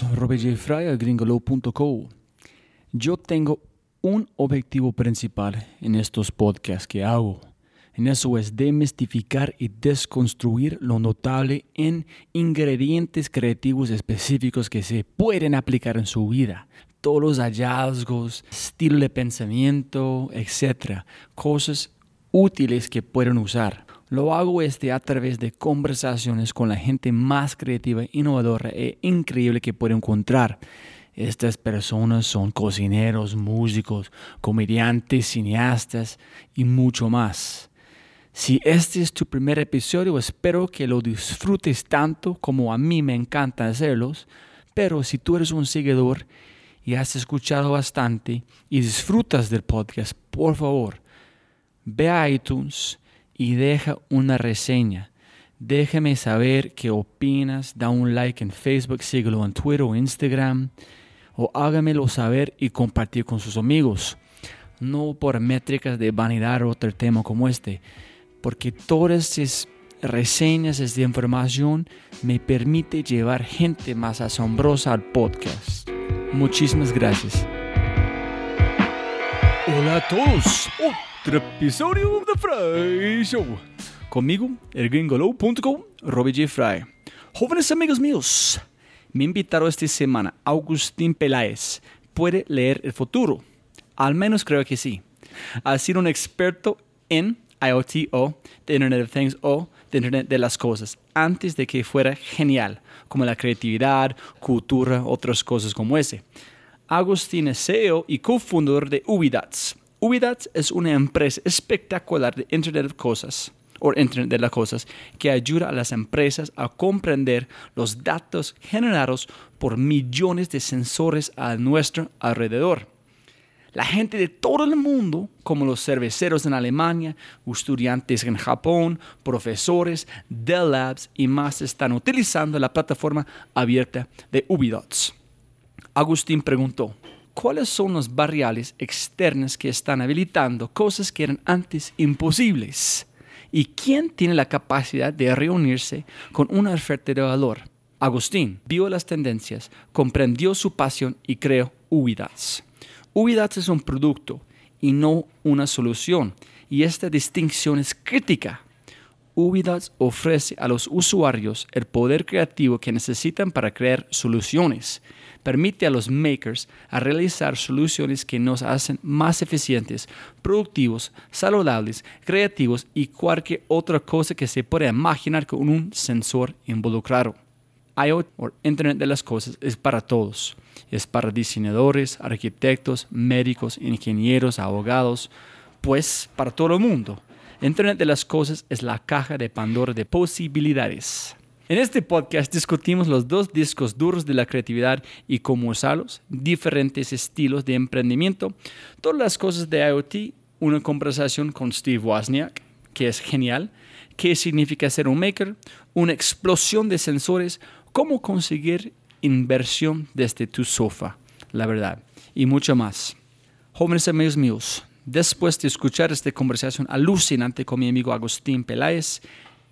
todos, Robert J. Gringolo.co. Yo tengo un objetivo principal en estos podcasts que hago. En eso es demistificar y desconstruir lo notable en ingredientes creativos específicos que se pueden aplicar en su vida. Todos los hallazgos, estilo de pensamiento, etc. Cosas útiles que pueden usar. Lo hago este a través de conversaciones con la gente más creativa, innovadora e increíble que puedo encontrar. Estas personas son cocineros, músicos, comediantes, cineastas y mucho más. Si este es tu primer episodio, espero que lo disfrutes tanto como a mí me encanta hacerlos, pero si tú eres un seguidor y has escuchado bastante y disfrutas del podcast, por favor, ve a iTunes y deja una reseña. Déjame saber qué opinas, da un like en Facebook, síguelo en Twitter o Instagram, o hágamelo saber y compartir con sus amigos. No por métricas de vanidad o otro tema como este, porque todas esas reseñas, esta información me permite llevar gente más asombrosa al podcast. Muchísimas gracias. Hola a todos, otro episodio de Fry Show. Conmigo, el gringolo.com, Robbie J. Fry. Jóvenes amigos míos, me invitaron esta semana Agustín Peláez. ¿Puede leer el futuro? Al menos creo que sí. Ha sido un experto en IoT o de Internet of Things o de Internet de las Cosas antes de que fuera genial, como la creatividad, cultura, otras cosas como ese. Agustín es CEO y cofundador de Ubidats. Ubidats es una empresa espectacular de Internet of Cosas o Internet de las Cosas que ayuda a las empresas a comprender los datos generados por millones de sensores a nuestro alrededor. La gente de todo el mundo, como los cerveceros en Alemania, estudiantes en Japón, profesores, Dell Labs y más, están utilizando la plataforma abierta de Ubidots. Agustín preguntó, ¿cuáles son las variables externas que están habilitando cosas que eran antes imposibles? ¿Y quién tiene la capacidad de reunirse con una oferta de valor? Agustín vio las tendencias, comprendió su pasión y creó Ubidots. Ubidats es un producto y no una solución, y esta distinción es crítica. Ubidats ofrece a los usuarios el poder creativo que necesitan para crear soluciones. Permite a los makers a realizar soluciones que nos hacen más eficientes, productivos, saludables, creativos y cualquier otra cosa que se pueda imaginar con un sensor involucrado. IoT o Internet de las Cosas es para todos. Es para diseñadores, arquitectos, médicos, ingenieros, abogados, pues para todo el mundo. Internet de las Cosas es la caja de Pandora de posibilidades. En este podcast discutimos los dos discos duros de la creatividad y cómo usarlos, diferentes estilos de emprendimiento, todas las cosas de IoT, una conversación con Steve Wozniak, que es genial, qué significa ser un maker, una explosión de sensores, cómo conseguir inversión desde tu sofá, la verdad, y mucho más. Jóvenes amigos míos, después de escuchar esta conversación alucinante con mi amigo Agustín Peláez,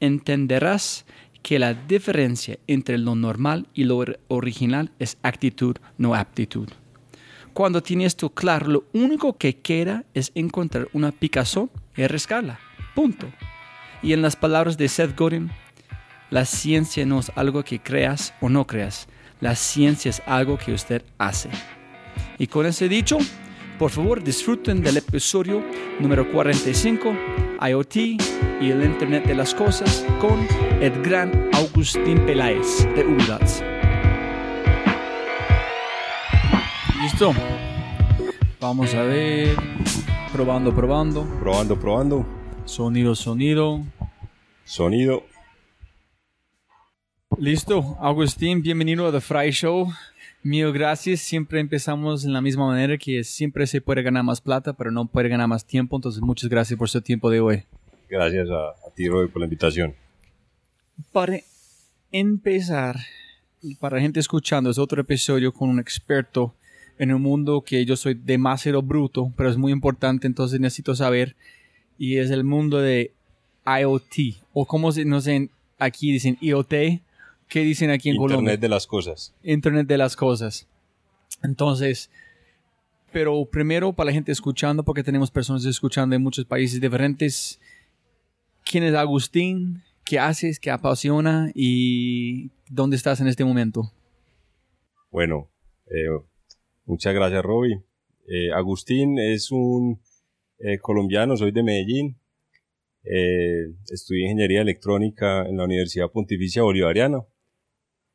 entenderás que la diferencia entre lo normal y lo original es actitud, no aptitud. Cuando tienes esto claro, lo único que queda es encontrar una Picasso y rescarla. Punto. Y en las palabras de Seth Godin, la ciencia no es algo que creas o no creas. La ciencia es algo que usted hace. Y con ese dicho, por favor disfruten del episodio número 45, IoT y el Internet de las Cosas, con el gran Agustín Peláez de Ubidats. Listo. Vamos a ver. Probando, probando. Probando, probando. Sonido, sonido. Sonido. Listo, Agustín, bienvenido a The Fry Show. Mil gracias. Siempre empezamos en la misma manera que siempre se puede ganar más plata, pero no puede ganar más tiempo. Entonces, muchas gracias por su tiempo de hoy. Gracias a, a ti, Roy, por la invitación. Para empezar, para gente escuchando, es otro episodio con un experto en un mundo que yo soy demasiado bruto, pero es muy importante, entonces necesito saber, y es el mundo de IoT, o como se, no sé, aquí dicen IoT, ¿Qué dicen aquí en Colombia? Internet de las cosas. Internet de las cosas. Entonces, pero primero para la gente escuchando, porque tenemos personas escuchando en muchos países diferentes, ¿quién es Agustín? ¿Qué haces? ¿Qué apasiona? ¿Y dónde estás en este momento? Bueno, eh, muchas gracias, Roby. Eh, Agustín es un eh, colombiano, soy de Medellín. estudié ingeniería electrónica en la Universidad Pontificia Bolivariana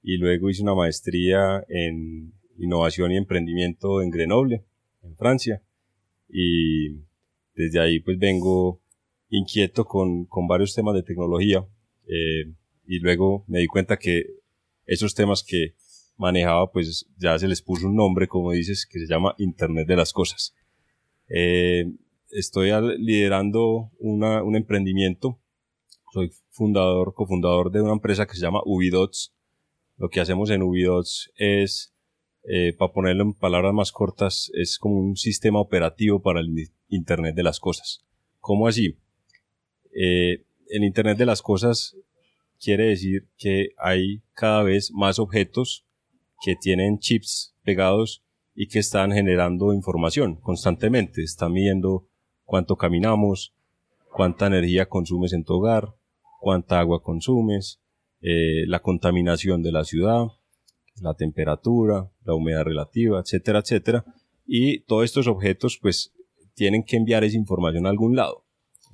y luego hice una maestría en innovación y emprendimiento en Grenoble, en Francia. Y desde ahí pues vengo inquieto con, con varios temas de tecnología. y luego me di cuenta que esos temas que manejaba, pues ya se les puso un nombre, como dices, que se llama Internet de las Cosas. Eh, estoy liderando una, un emprendimiento. Soy fundador, cofundador de una empresa que se llama Ubidots. Lo que hacemos en Ubidots es, eh, para ponerlo en palabras más cortas, es como un sistema operativo para el Internet de las Cosas. ¿Cómo así? Eh, el Internet de las Cosas quiere decir que hay cada vez más objetos que tienen chips pegados y que están generando información constantemente. Están midiendo cuánto caminamos, cuánta energía consumes en tu hogar, cuánta agua consumes, eh, la contaminación de la ciudad, la temperatura, la humedad relativa, etcétera, etcétera. Y todos estos objetos pues tienen que enviar esa información a algún lado.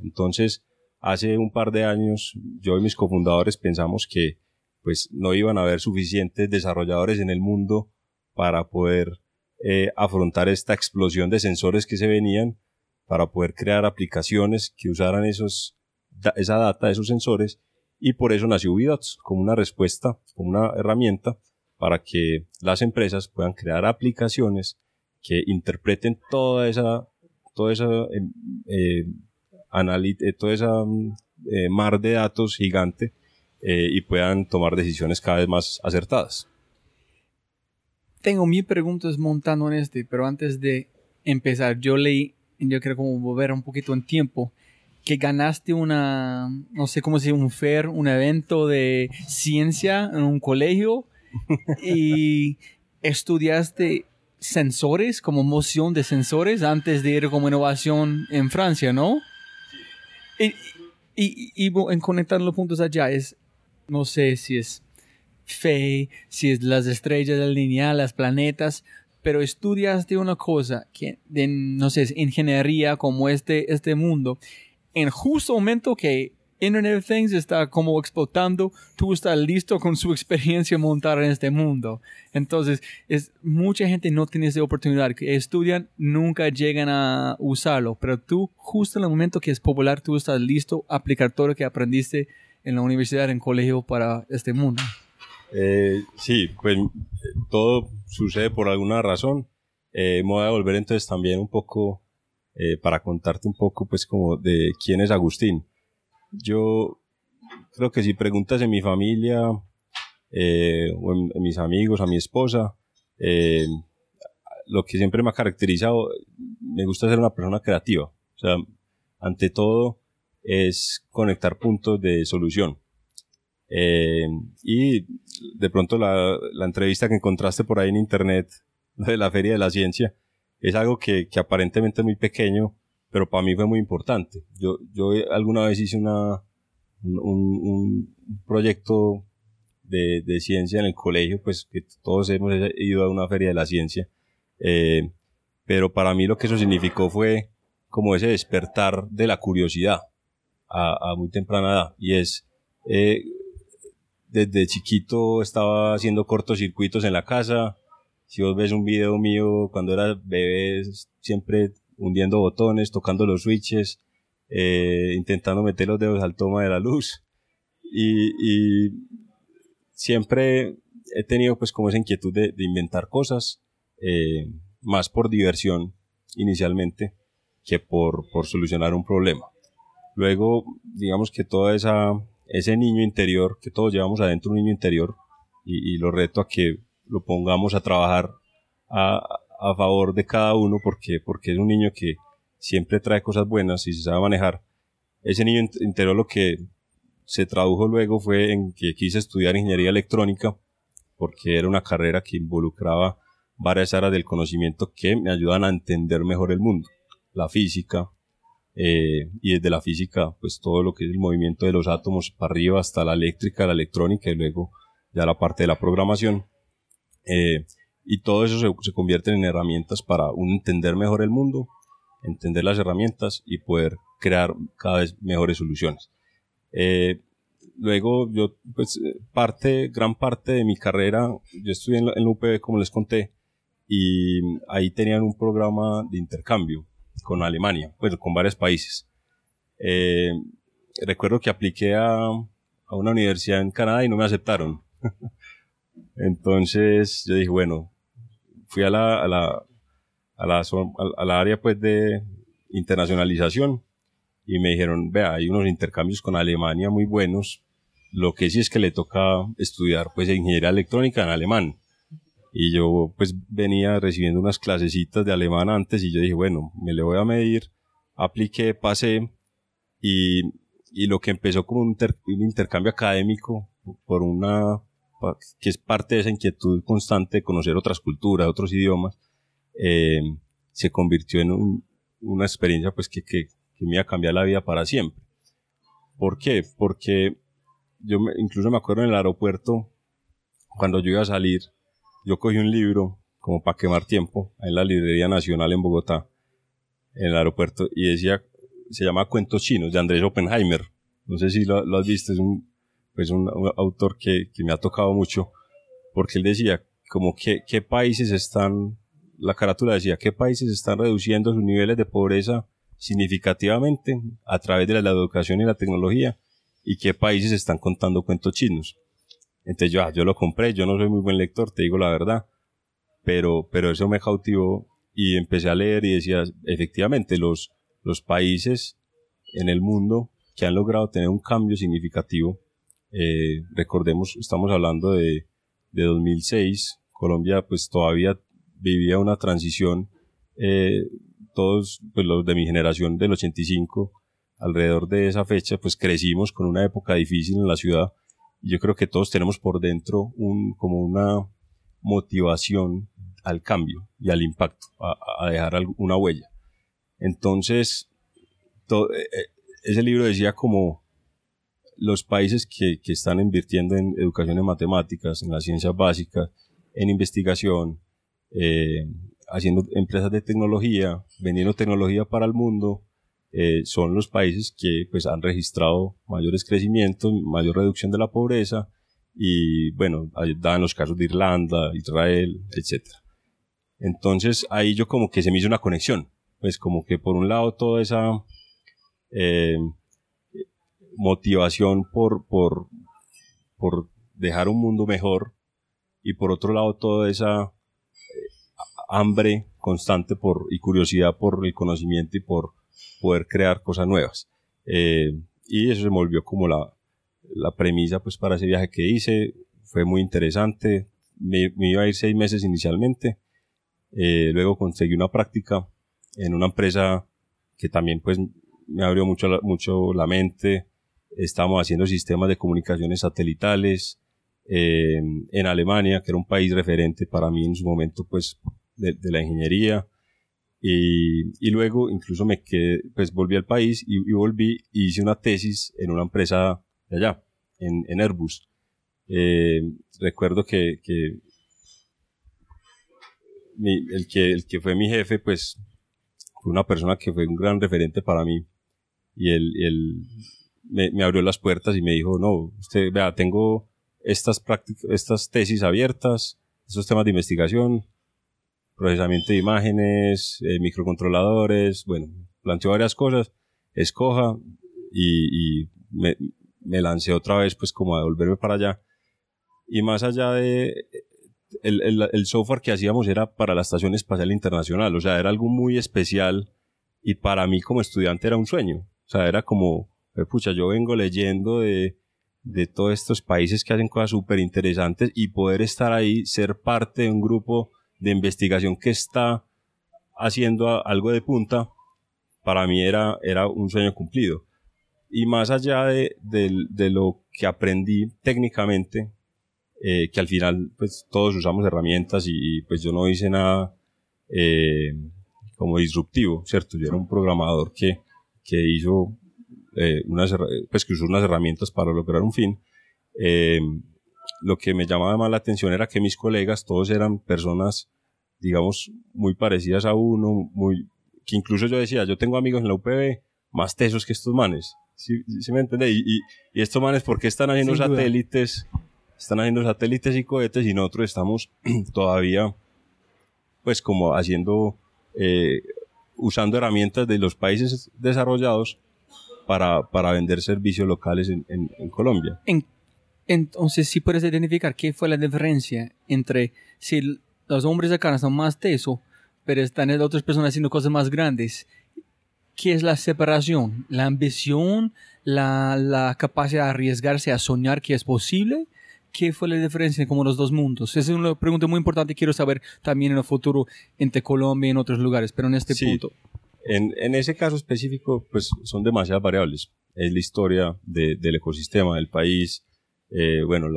Entonces, hace un par de años yo y mis cofundadores pensamos que pues no iban a haber suficientes desarrolladores en el mundo para poder eh, afrontar esta explosión de sensores que se venían, para poder crear aplicaciones que usaran esos, esa data, esos sensores, y por eso nació Ubidots, como una respuesta, como una herramienta para que las empresas puedan crear aplicaciones que interpreten toda esa, toda esa, em, eh, eh, mm, mar de datos gigante eh, y puedan tomar decisiones cada vez más acertadas. Tengo mil preguntas montando en este, pero antes de empezar, yo leí, yo quiero como volver un poquito en tiempo, que ganaste una, no sé cómo se un fair, un evento de ciencia en un colegio y estudiaste sensores, como moción de sensores, antes de ir como innovación en Francia, ¿no? Y, y, y, en conectar los puntos allá, es, no sé si es fe, si es las estrellas alineadas, las planetas, pero estudiaste una cosa que, de, no sé, ingeniería como este, este mundo, en justo momento que Internet of Things está como explotando, tú estás listo con su experiencia montar en este mundo. Entonces, es, mucha gente no tiene esa oportunidad, estudian, nunca llegan a usarlo, pero tú, justo en el momento que es popular, tú estás listo a aplicar todo lo que aprendiste en la universidad, en colegio para este mundo? Eh, sí, pues todo sucede por alguna razón. Eh, me voy a volver entonces también un poco eh, para contarte un poco pues como de quién es Agustín. Yo creo que si preguntas en mi familia eh, o en, en, mis amigos, a mi esposa, lo que siempre me ha caracterizado, me gusta ser una persona creativa. O sea, ante todo, es conectar puntos de solución. Eh, y de pronto la, la, entrevista que encontraste por ahí en internet de la Feria de la Ciencia es algo que, que aparentemente es muy pequeño, pero para mí fue muy importante. Yo, yo alguna vez hice una, un, proyecto de, de, ciencia en el colegio, pues que todos hemos ido a una feria de la ciencia, eh, pero para mí lo que eso significó fue como ese despertar de la curiosidad a, muy temprana edad y es eh, desde chiquito estaba haciendo cortocircuitos en la casa si vos ves un video mío cuando era bebé siempre hundiendo botones tocando los switches eh, intentando meter los dedos al toma de la luz. Y, y, siempre he tenido pues como esa inquietud de, de inventar cosas eh, más por diversión inicialmente que por, por solucionar un problema. Luego, digamos que toda esa, ese niño interior, que todos llevamos adentro un niño interior, y, lo reto a que lo pongamos a trabajar a, a favor de cada uno, porque, porque es un niño que siempre trae cosas buenas y se sabe manejar. Ese niño interior lo que se tradujo luego fue en que quise estudiar ingeniería electrónica porque era una carrera que involucraba varias áreas del conocimiento que me ayudan a entender mejor el mundo. La física, eh, y desde la física, pues todo lo que es el movimiento de los átomos para arriba hasta la eléctrica, la electrónica y luego ya la parte de la programación. Eh, y todo eso se, se convierte en herramientas para un entender mejor el mundo, entender las herramientas y poder crear cada vez mejores soluciones. Eh, luego yo, pues parte, gran parte de mi carrera, yo estudié en la, en la UPB como les conté, y ahí tenían un programa de intercambio con Alemania, pues con varios países. Eh, recuerdo que apliqué a, a, una universidad en Canadá y no me aceptaron. Entonces yo dije, bueno, fui a la, a la, a la, área pues de internacionalización y me dijeron, vea, hay unos intercambios con Alemania muy buenos, lo que sí es que le toca estudiar pues ingeniería electrónica en alemán y yo pues venía recibiendo unas clasecitas de alemán antes y yo dije, bueno, me le voy a medir, apliqué, pasé y, y lo que empezó como un, intercambio académico por una, que es parte de esa inquietud constante de conocer otras culturas, otros idiomas, eh, se convirtió en un, una experiencia pues que, me iba a cambiar la vida para siempre. ¿Por qué? Porque yo me, incluso me acuerdo en el aeropuerto, cuando yo iba a salir, yo cogí un libro como para quemar tiempo en la Librería Nacional en Bogotá, en el aeropuerto, y decía, se llama Cuentos Chinos, de Andrés Oppenheimer. No sé si lo, lo has visto, es un, pues un, un autor que, que, me ha tocado mucho, porque él decía, como que, qué países están, la carátula decía, qué países están reduciendo sus niveles de pobreza significativamente a través de la educación y la tecnología, y qué países están contando cuentos chinos. Entonces yo, ah, yo lo compré, yo no soy muy buen lector, te digo la verdad, pero, pero eso me cautivó y empecé a leer y decía, efectivamente, los, los países en el mundo que han logrado tener un cambio significativo, eh, recordemos, estamos hablando de, de 2006, Colombia pues todavía vivía una transición, eh, todos pues los de mi generación del 85, alrededor de esa fecha, pues crecimos con una época difícil en la ciudad, yo creo que todos tenemos por dentro un, como una motivación al cambio y al impacto, a, a dejar una huella. Entonces, todo, eh, eh, ese libro decía como los países que, que, están invirtiendo en educación en matemáticas, en las ciencias básicas, en investigación, eh, haciendo empresas de tecnología, vendiendo tecnología para el mundo, eh, son los países que pues han registrado mayores crecimientos, mayor reducción de la pobreza y bueno, dan los casos de Irlanda, Israel, etc. Entonces ahí yo como que se me hizo una conexión, pues como que por un lado toda esa eh, motivación por, por, por dejar un mundo mejor y por otro lado toda esa eh, hambre constante por y curiosidad por el conocimiento y por poder crear cosas nuevas. Eh, y eso se volvió como la, la premisa pues para ese viaje que hice. Fue muy interesante. Me, me iba a ir seis meses inicialmente. Eh, luego conseguí una práctica en una empresa que también pues me abrió mucho, mucho la mente. Estamos haciendo sistemas de comunicaciones satelitales eh, en Alemania, que era un país referente para mí en su momento pues de, de la ingeniería. Y, y, luego incluso me quedé, pues volví al país y, y volví y hice una tesis en una empresa de allá, en, en Airbus. Eh, recuerdo que, que, mi, el que el que fue mi jefe, pues fue una persona que fue un gran referente para mí y él, él me, abrió las puertas y me dijo, no, usted vea, tengo estas estas tesis abiertas, estos temas de investigación, procesamiento de imágenes, eh, microcontroladores, bueno, planteó varias cosas, escoja y, me, lancé otra vez pues como a devolverme para allá. Y más allá de el, el, el, software que hacíamos era para la Estación Espacial Internacional, o sea, era algo muy especial y para mí como estudiante era un sueño, o sea, era como, pucha, yo vengo leyendo de, de todos estos países que hacen cosas súper interesantes y poder estar ahí, ser parte de un grupo de investigación que está haciendo algo de punta, para mí era, era un sueño cumplido. y más allá de, de, lo que aprendí técnicamente, eh, que al final pues todos usamos herramientas y, pues yo no hice nada eh, como disruptivo, ¿cierto? Yo era un programador que, que hizo eh, unas, pues que usó unas herramientas para lograr un fin. Eh, lo que me llamaba más la atención era que mis colegas todos eran personas, digamos, muy parecidas a uno, muy, que incluso yo decía, yo tengo amigos en la UPB más tesos que estos manes. ¿Sí, me entiende? Y, y, estos manes, ¿por qué están haciendo satélites? Están haciendo satélites y cohetes y nosotros estamos todavía, pues como haciendo, eh, usando herramientas de los países desarrollados para, para vender servicios locales en, en, en Colombia. ¿En entonces, si puedes identificar qué fue la diferencia entre si los hombres acá son más tesos, pero están otras personas haciendo cosas más grandes, ¿qué es la separación? ¿La ambición? La, la, capacidad de arriesgarse a soñar que es posible? ¿Qué fue la diferencia como los dos mundos? Esa es una pregunta muy importante que quiero saber también en el futuro entre Colombia y en otros lugares, pero en este punto. En, en, ese caso específico, pues son demasiadas variables. Es la historia de, del ecosistema del país, eh, bueno,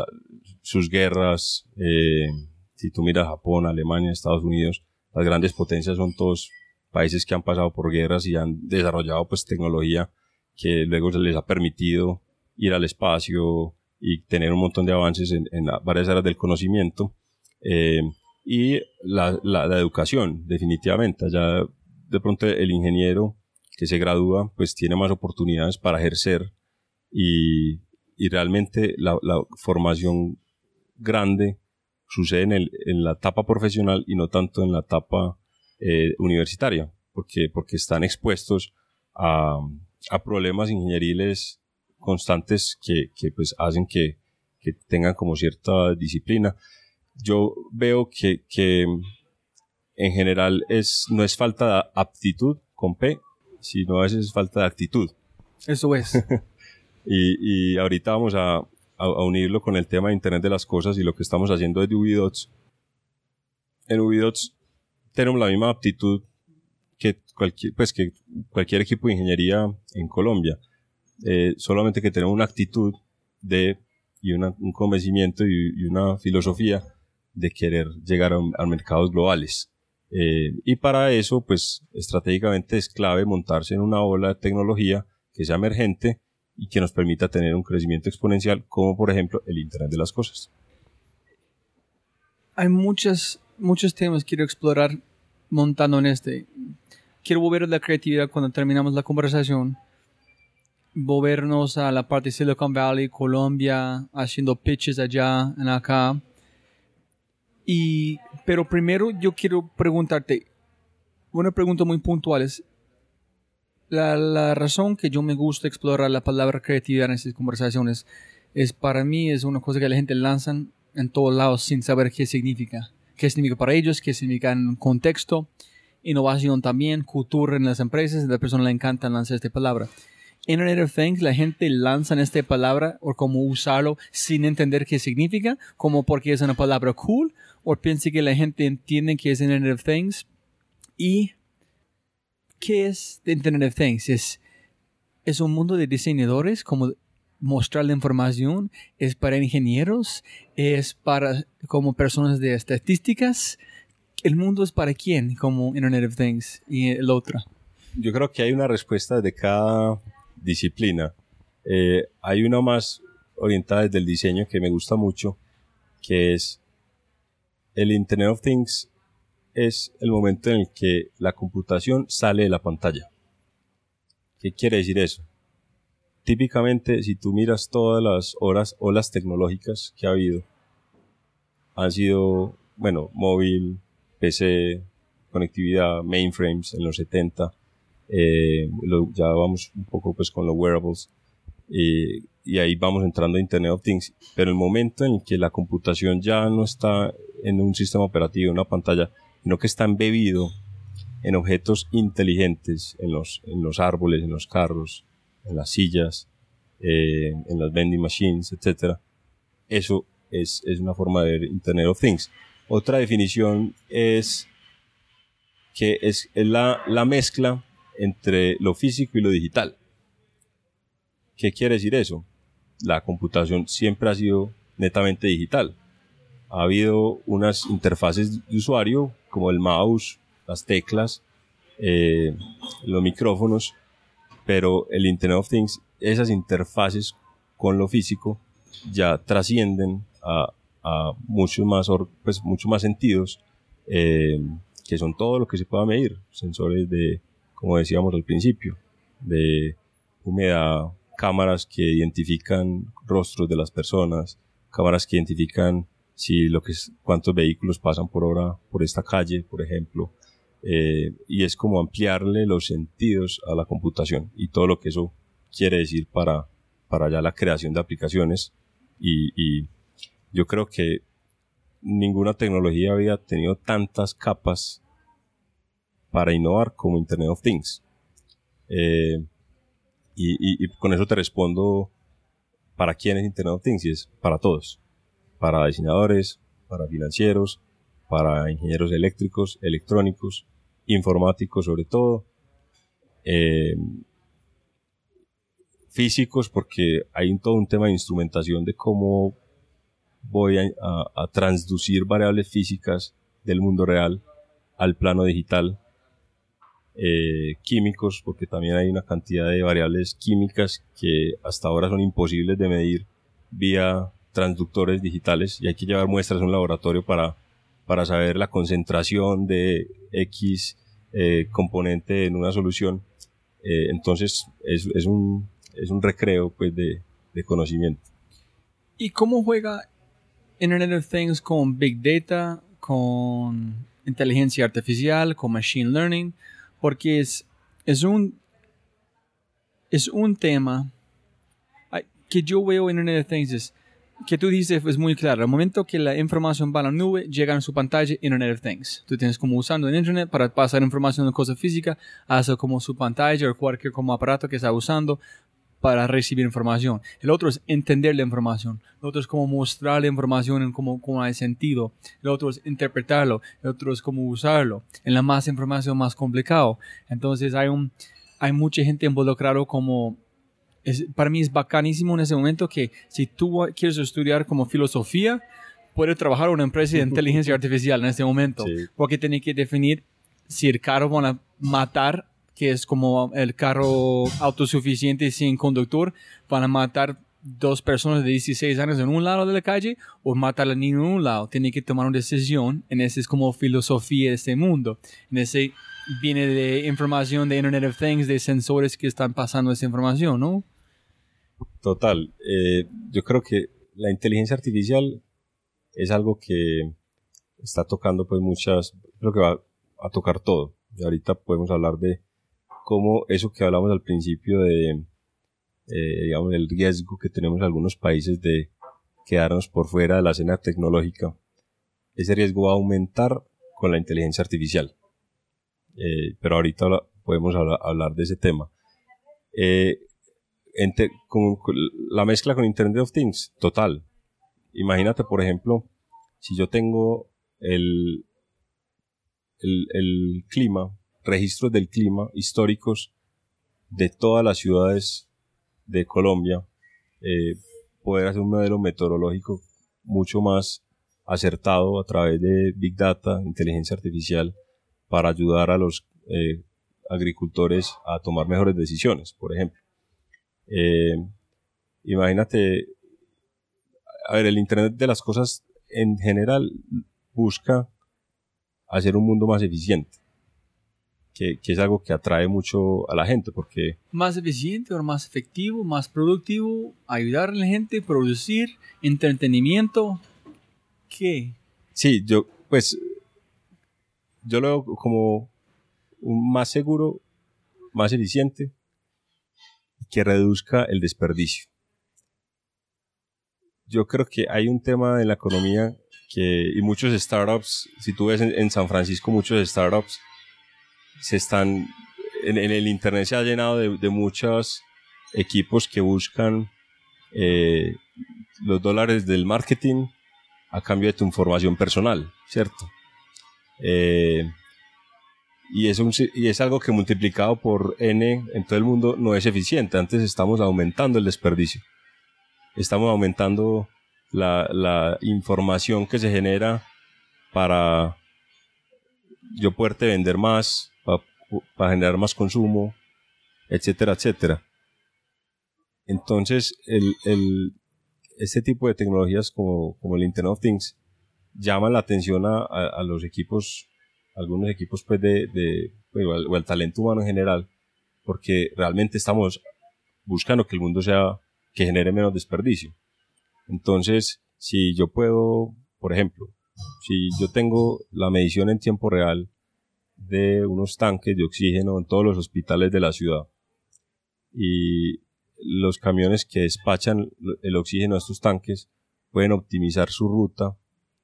sus guerras, eh, si tú miras Japón, Alemania, Estados Unidos, las grandes potencias son todos países que han pasado por guerras y han desarrollado pues tecnología que luego se les ha permitido ir al espacio y tener un montón de avances en, varias áreas del conocimiento. Eh, y la, la, educación, definitivamente. Ya de pronto el ingeniero que se gradúa, pues tiene más oportunidades para ejercer y, y realmente la, la formación grande sucede en, el, en, la etapa profesional y no tanto en la etapa eh, universitaria, porque, porque están expuestos a, a problemas ingenieriles constantes que, que pues hacen que, que, tengan como cierta disciplina. Yo veo que, que en general es, no es falta de aptitud con P, sino a veces es falta de actitud. Eso es. Y, y ahorita vamos a, a, unirlo con el tema de Internet de las Cosas y lo que estamos haciendo desde Ubidots. En Ubidots tenemos la misma aptitud que cualquier, pues que cualquier equipo de ingeniería en Colombia. Eh, solamente que tenemos una actitud de, y una, un convencimiento y, y, una filosofía de querer llegar a, a mercados globales. Eh, y para eso, pues estratégicamente es clave montarse en una ola de tecnología que sea emergente y que nos permita tener un crecimiento exponencial, como por ejemplo el Internet de las Cosas. Hay muchos, muchos temas que quiero explorar montando en este. Quiero volver a la creatividad cuando terminamos la conversación. Volvernos a la parte de Silicon Valley, Colombia, haciendo pitches allá, en acá. Y, pero primero yo quiero preguntarte, una pregunta muy puntual es, la, la, razón que yo me gusta explorar la palabra creatividad en estas conversaciones es para mí es una cosa que la gente lanza en todos lados sin saber qué significa. Qué significa para ellos, qué significa en contexto, innovación también, cultura en las empresas, a la persona le encanta lanzar esta palabra. Internet of Things, la gente lanza esta palabra o cómo usarlo sin entender qué significa, como porque es una palabra cool, o piensa que la gente entiende que es Internet of Things y ¿qué es Internet of Things? Es, es un mundo de diseñadores, como mostrar la información, es para ingenieros, es para como personas de estadísticas. ¿El mundo es para quién como Internet of Things y el otro? Yo creo que hay una respuesta de cada disciplina. Eh, hay una más orientada desde el diseño que me gusta mucho, que es el Internet of Things es el momento en el que la computación sale de la pantalla. ¿Qué quiere decir eso? Típicamente, si tú miras todas las horas, olas tecnológicas que ha habido, han sido, bueno, móvil, PC, conectividad, mainframes en los 70, eh, ya vamos un poco pues con los wearables, eh, y ahí vamos entrando a Internet of Things, pero el momento en el que la computación ya no está en un sistema operativo, en una pantalla, sino que está embebido en objetos inteligentes, en los, en los árboles, en los carros, en las sillas, eh, en las vending machines, etc. Eso es, es una forma de Internet of Things. Otra definición es que es, la, la mezcla entre lo físico y lo digital. ¿Qué quiere decir eso? La computación siempre ha sido netamente digital. Ha habido unas interfaces de usuario como el mouse, las teclas, eh, los micrófonos, pero el Internet of Things, esas interfaces con lo físico ya trascienden a, a muchos más, pues, sentidos, eh, que son todo lo que se pueda medir, sensores de, como decíamos al principio, de humedad, cámaras que identifican rostros de las personas, cámaras que identifican si lo que es, cuántos vehículos pasan por hora por esta calle, por ejemplo, eh, y es como ampliarle los sentidos a la computación y todo lo que eso quiere decir para, para ya la creación de aplicaciones y, y yo creo que ninguna tecnología había tenido tantas capas para innovar como Internet of Things. Eh, y, y, con eso te respondo para quién es Internet of Things y es para todos, para diseñadores, para financieros, para ingenieros eléctricos, electrónicos, informáticos sobre todo, eh, físicos porque hay todo un tema de instrumentación de cómo voy a, transducir variables físicas del mundo real al plano digital, eh, químicos porque también hay una cantidad de variables químicas que hasta ahora son imposibles de medir vía transductores digitales y hay que llevar muestras a un laboratorio para para saber la concentración de X eh, componente en una solución. Eh, entonces es, es, un, es un recreo pues, de, de conocimiento. ¿Y cómo juega Internet of Things con Big Data, con inteligencia artificial, con Machine Learning? Porque es, es, un, es un tema que yo veo en Internet of Things es que tú dices es muy claro. Al momento que la información va a la nube, llega en su pantalla Internet of Things. Tú tienes como usando el Internet para pasar información de cosa física hacia como su pantalla o cualquier como aparato que está usando para recibir información. El otro es entender la información. El otro es como mostrar la información en cómo, cómo hay sentido. El otro es interpretarlo. El otro es cómo usarlo. En la más información más complicado. Entonces hay un, hay mucha gente involucrada como para mí es bacanísimo en ese momento que si tú quieres estudiar como filosofía, puedes trabajar en una empresa de inteligencia artificial en este momento, porque tiene que definir si el carro van a matar, que es como el carro autosuficiente sin conductor, van a matar dos personas de 16 años en un lado de la calle o matar al niño en un lado. Tiene que tomar una decisión. En ese es como filosofía de este mundo. En ese viene de información de Internet of Things, de sensores que están pasando esa información, ¿no? Total. Eh, yo creo que la inteligencia artificial es algo que está tocando pues muchas, creo que va a tocar todo. Y ahorita podemos hablar de cómo eso que hablamos al principio de, eh, digamos, el riesgo que tenemos en algunos países de quedarnos por fuera de la escena tecnológica, ese riesgo va a aumentar con la inteligencia artificial. Eh, pero ahorita podemos hablar, de ese tema. Eh, con, la mezcla con Internet of Things, total. Imagínate, por ejemplo, si yo tengo el, el, clima, registros del clima históricos de todas las ciudades de Colombia, eh, poder hacer un modelo meteorológico mucho más acertado a través de Big Data, inteligencia artificial, para ayudar a los eh, agricultores a tomar mejores decisiones, por ejemplo. Eh, imagínate, a ver, el Internet de las cosas en general busca hacer un mundo más eficiente. Que, que, es algo que atrae mucho a la gente porque... Más eficiente o más efectivo, más productivo, ayudar a la gente, producir, entretenimiento. ¿Qué? Sí, yo pues yo lo veo como un más seguro, más eficiente, que reduzca el desperdicio. Yo creo que hay un tema en la economía que, y muchos startups, si tú ves en, San Francisco muchos startups, se están, en, el Internet se ha llenado de, muchos equipos que buscan eh, los dólares del marketing a cambio de tu información personal, ¿cierto? Eh, y es, un, y es algo que multiplicado por n en todo el mundo no es eficiente. Antes estamos aumentando el desperdicio. Estamos aumentando la, la información que se genera para yo poderte vender más, para, generar más consumo, etcétera, etcétera. Entonces, el, el, este tipo de tecnologías como, como el Internet of Things llaman la atención a, a, los equipos, algunos equipos pues de, de pues, o, al, talento humano en general, porque realmente estamos buscando que el mundo sea, que genere menos desperdicio. Entonces, si yo puedo, por ejemplo, si yo tengo la medición en tiempo real de unos tanques de oxígeno en todos los hospitales de la ciudad y los camiones que despachan el oxígeno a estos tanques pueden optimizar su ruta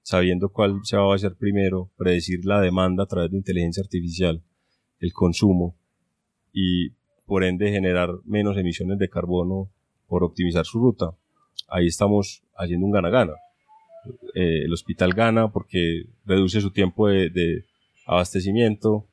sabiendo cuál se va a hacer primero, predecir la demanda a través de inteligencia artificial, el consumo y por ende generar menos emisiones de carbono por optimizar su ruta. Ahí estamos haciendo un gana-gana. Eh, el hospital gana porque reduce su tiempo de, abastecimiento,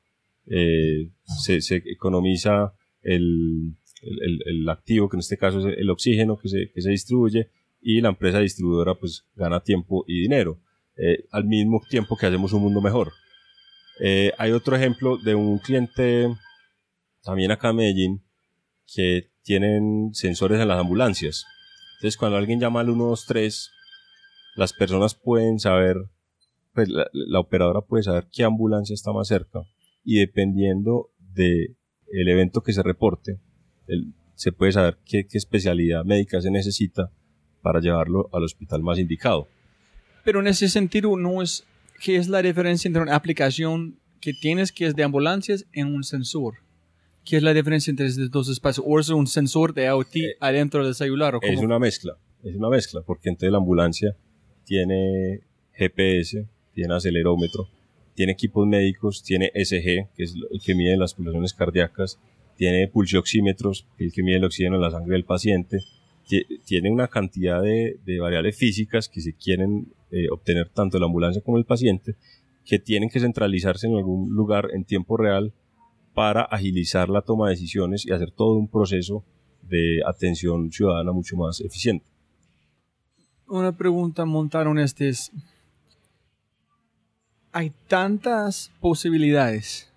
eh, se, se, economiza el, el, el, activo, que en este caso es el oxígeno que se, que se distribuye, y la empresa distribuidora pues gana tiempo y dinero, eh, al mismo tiempo que hacemos un mundo mejor. hay otro ejemplo de un cliente también acá en Medellín que tienen sensores en las ambulancias. Entonces cuando alguien llama al 123 las personas pueden saber, pues la, operadora puede saber qué ambulancia está más cerca y dependiendo de el evento que se reporte, se puede saber qué, qué especialidad médica se necesita para llevarlo al hospital más indicado. Pero en ese sentido, no es, ¿qué es la diferencia entre una aplicación que tienes que es de ambulancias en un sensor? ¿Qué es la diferencia entre estos dos espacios? ¿O es un sensor de IoT eh, adentro del celular? ¿o Es una mezcla, es una mezcla, porque entonces la ambulancia tiene GPS, tiene acelerómetro, tiene equipos médicos, tiene SG, que es el que mide las pulsaciones cardíacas, tiene pulsioxímetros, que es el que mide el oxígeno en la sangre del paciente, tiene una cantidad de, variables físicas que se quieren eh, obtener tanto la ambulancia como el paciente, que tienen que centralizarse en algún lugar en tiempo real para agilizar la toma de decisiones y hacer todo un proceso de atención ciudadana mucho más eficiente. Una pregunta montaron este es, hay tantas posibilidades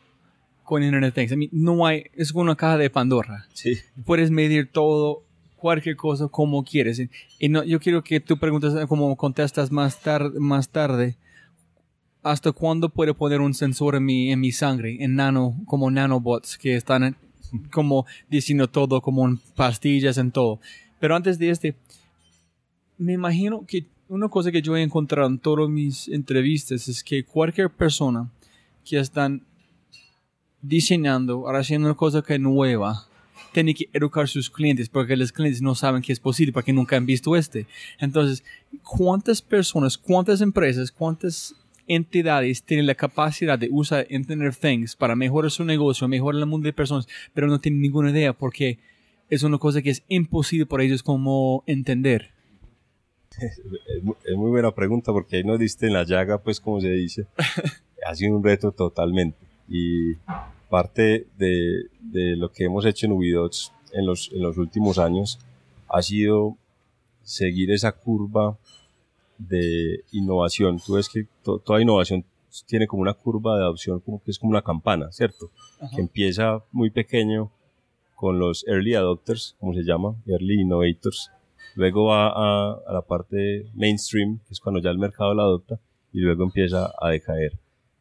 con Internet Things. no hay, es como una caja de Pandora. Sí. Puedes medir todo, cualquier cosa como quieres. Y no, yo quiero que tú preguntes, como contestas más, tarde más tarde, ¿hasta cuándo puedo poner un sensor en mi, en mi sangre, en nano, como nanobots que están como diciendo todo, como en pastillas en todo? Pero antes de este, me imagino que una cosa que yo he encontrado en todas mis entrevistas es que cualquier persona que están diseñando haciendo una cosa que es nueva, tiene que educar a sus clientes porque los clientes no saben que es posible porque nunca han visto este. Entonces, ¿cuántas personas, cuántas empresas, cuántas entidades tienen la capacidad de usar Internet Things para mejorar su negocio, mejorar el mundo de personas, pero no tienen ninguna idea porque es una cosa que es imposible para ellos como entender? Es muy buena pregunta porque ahí nos diste en la llaga, pues como se dice. Ha sido un reto totalmente. Y parte de, de lo que hemos hecho en Ubidots en los, en los últimos años ha sido seguir esa curva de innovación. Tú ves que toda innovación tiene como una curva de adopción, como que es como una campana, ¿cierto? Que empieza muy pequeño con los early adopters, como se llama, early innovators, luego va a, la parte mainstream, que es cuando ya el mercado la adopta, y luego empieza a decaer.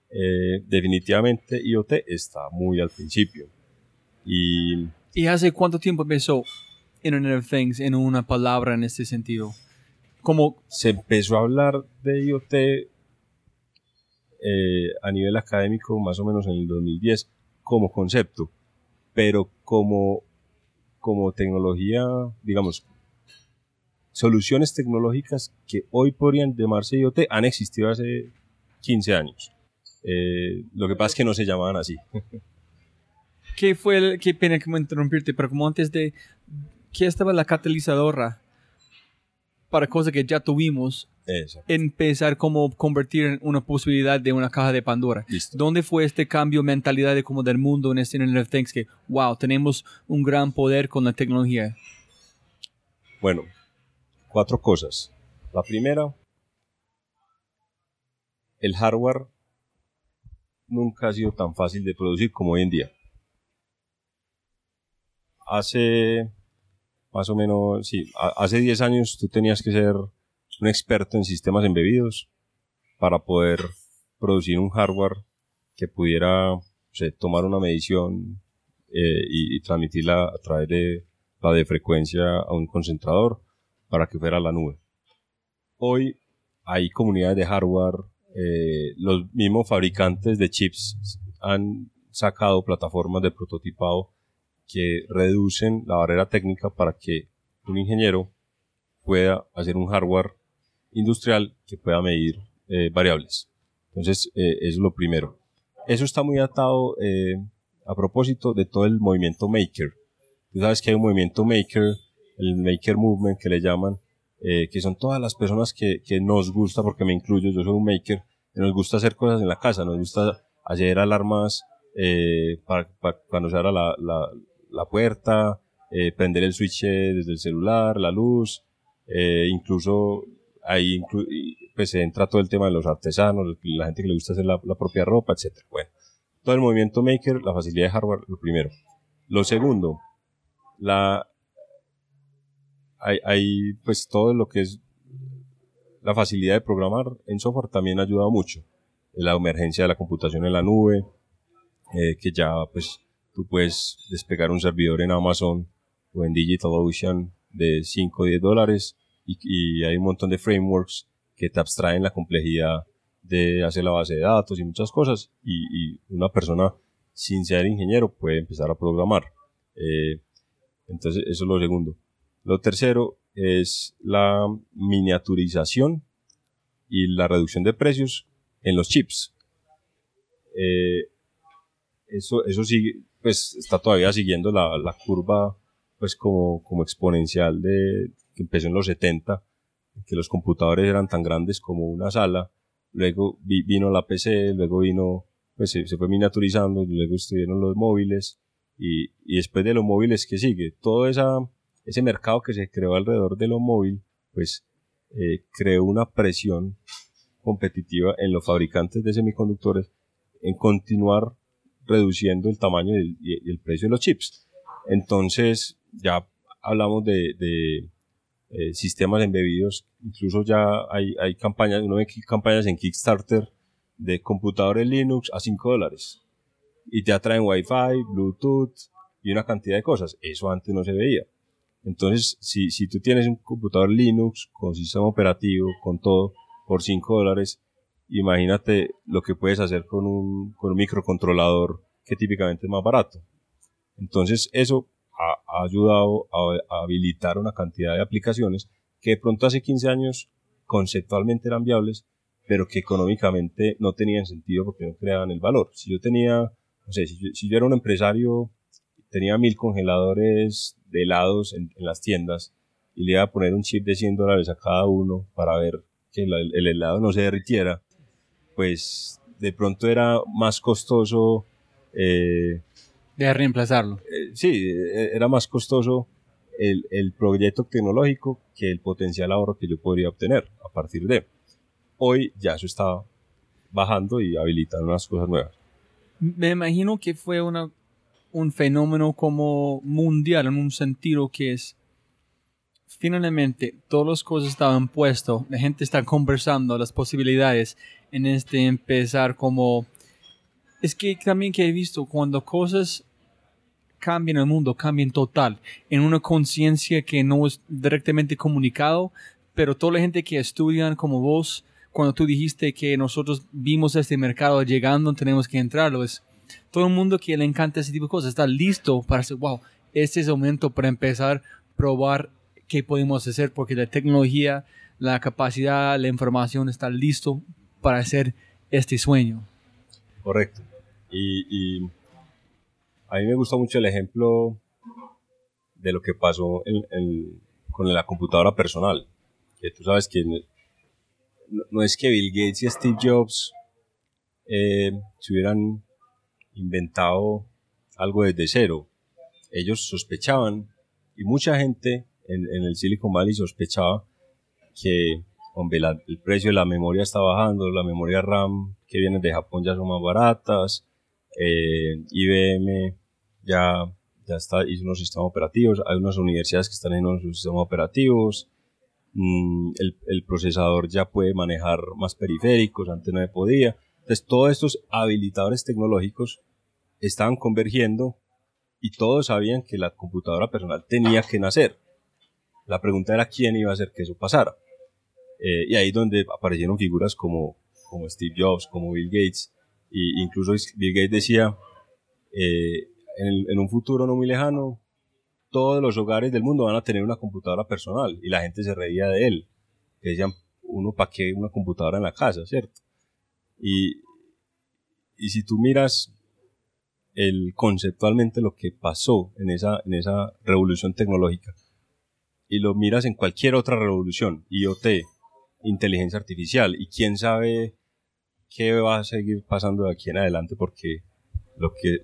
Eh, definitivamente IoT está muy al principio. Y, ¿Y hace cuánto tiempo empezó Internet of Things en una palabra en este sentido? Como se empezó a hablar de IoT eh, a nivel académico más o menos en el 2010 como concepto, pero como, como tecnología, digamos, soluciones tecnológicas que hoy podrían llamarse IoT han existido hace 15 años. Eh, lo que pasa es que no se llamaban así. ¿Qué fue el, qué pena que me interrumpirte, pero como antes de, ¿qué estaba la catalizadora para cosas que ya tuvimos, Exacto. empezar como convertir en una posibilidad de una caja de Pandora. Listo. ¿Dónde fue este cambio mentalidad de como del mundo en este Internet of Things que, wow, tenemos un gran poder con la tecnología? Bueno, cuatro cosas. La primera, el hardware nunca ha sido tan fácil de producir como hoy en día. Hace más o menos, sí, hace 10 años tú tenías que ser un experto en sistemas embebidos para poder producir un hardware que pudiera tomar una medición eh, y, y transmitirla a través de la de frecuencia a un concentrador para que fuera la nube. Hoy hay comunidades de hardware, eh, los mismos fabricantes de chips han sacado plataformas de prototipado que reducen la barrera técnica para que un ingeniero pueda hacer un hardware industrial que pueda medir eh, variables. Entonces, eh, eso es lo primero. Eso está muy atado eh, a propósito de todo el movimiento maker. Tú sabes que hay un movimiento maker, el maker movement que le llaman, eh, que son todas las personas que, que nos gusta, porque me incluyo, yo soy un maker, que nos gusta hacer cosas en la casa, nos gusta hacer alarmas eh, para, para cuando se abra la, la, la puerta, eh, prender el switch eh, desde el celular, la luz, eh, incluso ahí inclu- pues entra todo el tema de los artesanos, la gente que le gusta hacer la, la propia ropa, etcétera. Bueno, todo el movimiento maker, la facilidad de hardware, lo primero. Lo segundo, la hay, hay pues todo lo que es la facilidad de programar en software también ha ayudado mucho. La emergencia de la computación en la nube, eh, que ya pues tú puedes despegar un servidor en Amazon o en DigitalOcean de 5 o 10 dólares y, y hay un montón de frameworks que te abstraen la complejidad de hacer la base de datos y muchas cosas y, y una persona sin ser ingeniero puede empezar a programar. Eh, entonces eso es lo segundo. Lo tercero es la miniaturización y la reducción de precios en los chips. Eh, eso, eso sigue, pues está todavía siguiendo la, la curva pues como, como exponencial de que empezó en los 70, que los computadores eran tan grandes como una sala, luego vi- vino la PC, luego vino, pues se, se fue miniaturizando, luego estuvieron los móviles, y, y después de los móviles, ¿qué sigue? Todo esa, ese mercado que se creó alrededor de lo móvil, pues eh, creó una presión competitiva en los fabricantes de semiconductores en continuar reduciendo el tamaño y el, y el precio de los chips. Entonces, ya hablamos de, de eh, sistemas embebidos, incluso ya hay, hay campañas, uno ve campañas en Kickstarter de computadores Linux a 5 dólares y te atraen Wi-Fi, Bluetooth y una cantidad de cosas. Eso antes no se veía. Entonces, si, tú tienes un computador Linux con sistema operativo, con todo, por 5 dólares, imagínate lo que puedes hacer con un, con un microcontrolador que típicamente es más barato. Entonces, eso ha, ayudado a, habilitar una cantidad de aplicaciones que de pronto hace 15 años conceptualmente eran viables, pero que económicamente no tenían sentido porque no creaban el valor. Si yo tenía, no sé, si si yo era un empresario, tenía mil congeladores de helados en, en las tiendas y le iba a poner un chip de 100 dólares a cada uno para ver que el helado no se derritiera, pues de pronto era más costoso, eh, De reemplazarlo. eh, sí, eh, era más costoso el, el proyecto tecnológico que el potencial ahorro que yo podría obtener a partir de. Hoy ya eso está bajando y habilitando unas cosas nuevas. Me imagino que fue una, un fenómeno como mundial en un sentido que es finalmente todas las cosas estaban puestas, la gente está conversando las posibilidades en este empezar como es que también que he visto cuando cosas cambian el mundo, cambian total, en una conciencia que no es directamente comunicado, pero toda la gente que estudian como vos, cuando tú dijiste que nosotros vimos este mercado llegando, tenemos que entrarlo, es todo el mundo que le encanta ese tipo de cosas está listo para decir, wow, este es el momento para empezar a probar qué podemos hacer, porque la tecnología, la capacidad, la información está listo para hacer este sueño. Correcto. Y, a mí me gusta mucho el ejemplo de lo que pasó con la computadora personal, que tú sabes que no, es que Bill Gates y Steve Jobs eh, se hubieran inventado algo desde cero. Ellos sospechaban, y mucha gente en, el Silicon Valley sospechaba que hombre, el precio de la memoria está bajando, la memoria RAM que viene de Japón ya son más baratas, eh, IBM ya, ya está, hizo unos sistemas operativos, hay unas universidades que están en unos sistemas operativos, mm, el, el, procesador ya puede manejar más periféricos, antes no podía. Entonces todos estos habilitadores tecnológicos estaban convergiendo y todos sabían que la computadora personal tenía que nacer. La pregunta era quién iba a hacer que eso pasara. Eh, y ahí donde aparecieron figuras como, como Steve Jobs, como Bill Gates, e incluso Bill Gates decía, eh, en, en, un futuro no muy lejano, todos los hogares del mundo van a tener una computadora personal y la gente se reía de él. Decían, uno para qué una computadora en la casa, ¿cierto? Y, y si tú miras el, conceptualmente lo que pasó en esa, en esa revolución tecnológica y lo miras en cualquier otra revolución, IoT, inteligencia artificial, y quién sabe qué va a seguir pasando de aquí en adelante porque lo que,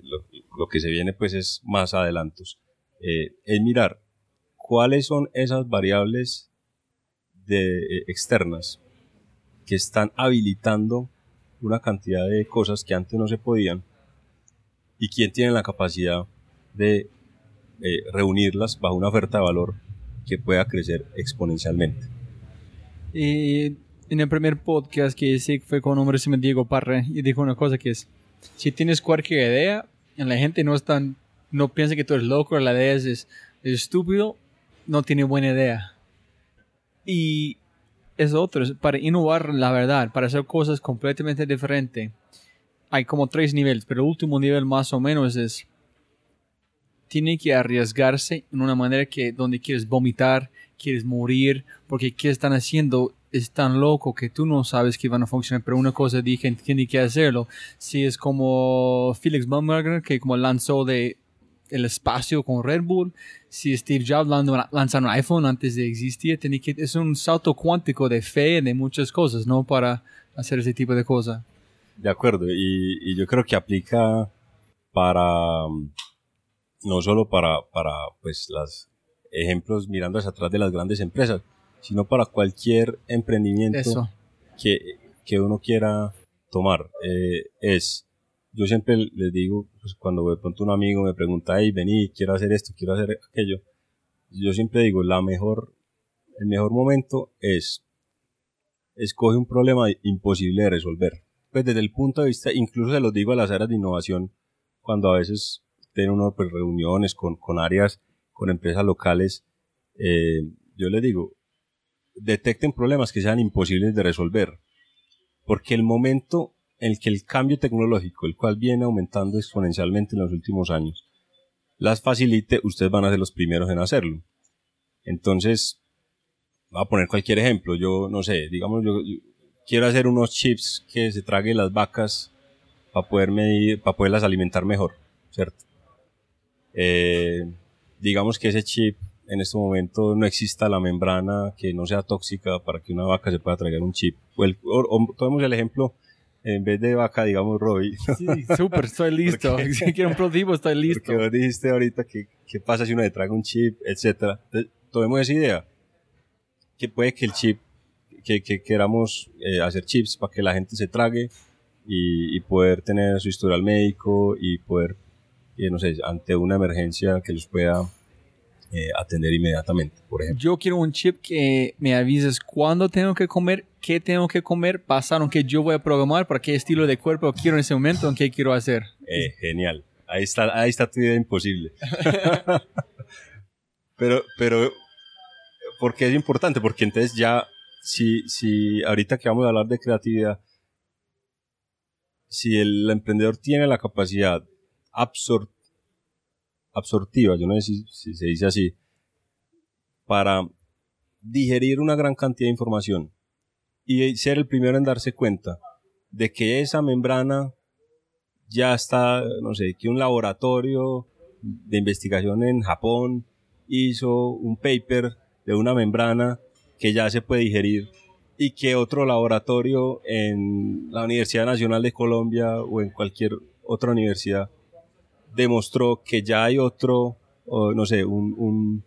lo, que se viene pues es más adelantos. Eh, es mirar cuáles son esas variables de, eh, externas que están habilitando una cantidad de cosas que antes no se podían y quién tiene la capacidad de eh, reunirlas bajo una oferta de valor que pueda crecer exponencialmente. Y en el primer podcast que hice fue con un hombre se me Diego Parra y dijo una cosa que es, si tienes cualquier idea, la gente no están, no piensa que tú eres loco, la idea es, es, estúpido, no tiene buena idea. Y es otro, para innovar la verdad, para hacer cosas completamente diferentes hay como tres niveles, pero el último nivel más o menos es, tiene que arriesgarse en una manera que donde quieres vomitar, quieres morir, porque qué están haciendo es tan loco que tú no sabes que van a funcionar, pero una cosa dije, tiene que hacerlo. Si es como Felix Baumgartner, que como lanzó de el espacio con Red Bull, si Steve Jobs lanzó un iPhone antes de existir, tiene que, es un salto cuántico de fe, de muchas cosas, ¿no? Para hacer ese tipo de cosas. De acuerdo, y, yo creo que aplica para, no solo para, para pues, los ejemplos mirando hacia atrás de las grandes empresas, sino para cualquier emprendimiento que, que uno quiera tomar. Eh, es, yo siempre les digo, pues cuando de pronto un amigo me pregunta, hey, vení, quiero hacer esto, quiero hacer aquello, yo siempre digo, la mejor, el mejor momento es, escoge un problema imposible de resolver. Pues desde el punto de vista, incluso se los digo a las áreas de innovación, cuando a veces tienen uno pues, reuniones con, con áreas, con empresas locales, eh, yo les digo, detecten problemas que sean imposibles de resolver, porque el momento en el que el cambio tecnológico, el cual viene aumentando exponencialmente en los últimos años, las facilite, ustedes van a ser los primeros en hacerlo. Entonces, voy a poner cualquier ejemplo. Yo, no sé, digamos, yo, quiero hacer unos chips que se traguen las vacas para poder medir, para poderlas alimentar mejor, ¿cierto? Eh, digamos que ese chip en este momento no exista la membrana que no sea tóxica para que una vaca se pueda tragar un chip. O, tomemos el ejemplo, en vez de vaca, digamos Robbie. Sí, súper, estoy listo. si quiero un prototipo, estoy listo. Porque vos dijiste ahorita que qué pasa si uno le traga un chip, etcétera. tomemos esa idea. Que puede que el chip que, queramos eh, hacer chips para que la gente se trague y, poder tener su historial médico y poder, eh, no sé, ante una emergencia que los pueda eh, atender inmediatamente, por ejemplo. Yo quiero un chip que me avises cuándo tengo que comer, qué tengo que comer, pasaron que yo voy a programar, para qué estilo de cuerpo quiero en ese momento, qué quiero hacer. genial. Ahí está, ahí está tu idea imposible. pero, pero, porque es importante? Porque entonces ya si, si ahorita que vamos a hablar de creatividad, si el emprendedor tiene la capacidad absortiva, yo no sé si, se dice así, para digerir una gran cantidad de información y ser el primero en darse cuenta de que esa membrana ya está, no sé, que un laboratorio de investigación en Japón hizo un paper de una membrana que ya se puede digerir y que otro laboratorio en la Universidad Nacional de Colombia o en cualquier otra universidad demostró que ya hay otro, no sé, un,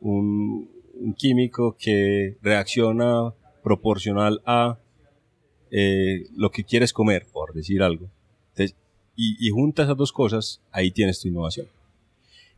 un, químico que reacciona proporcional a eh, lo que quieres comer, por decir algo. y, juntas esas dos cosas, ahí tienes tu innovación.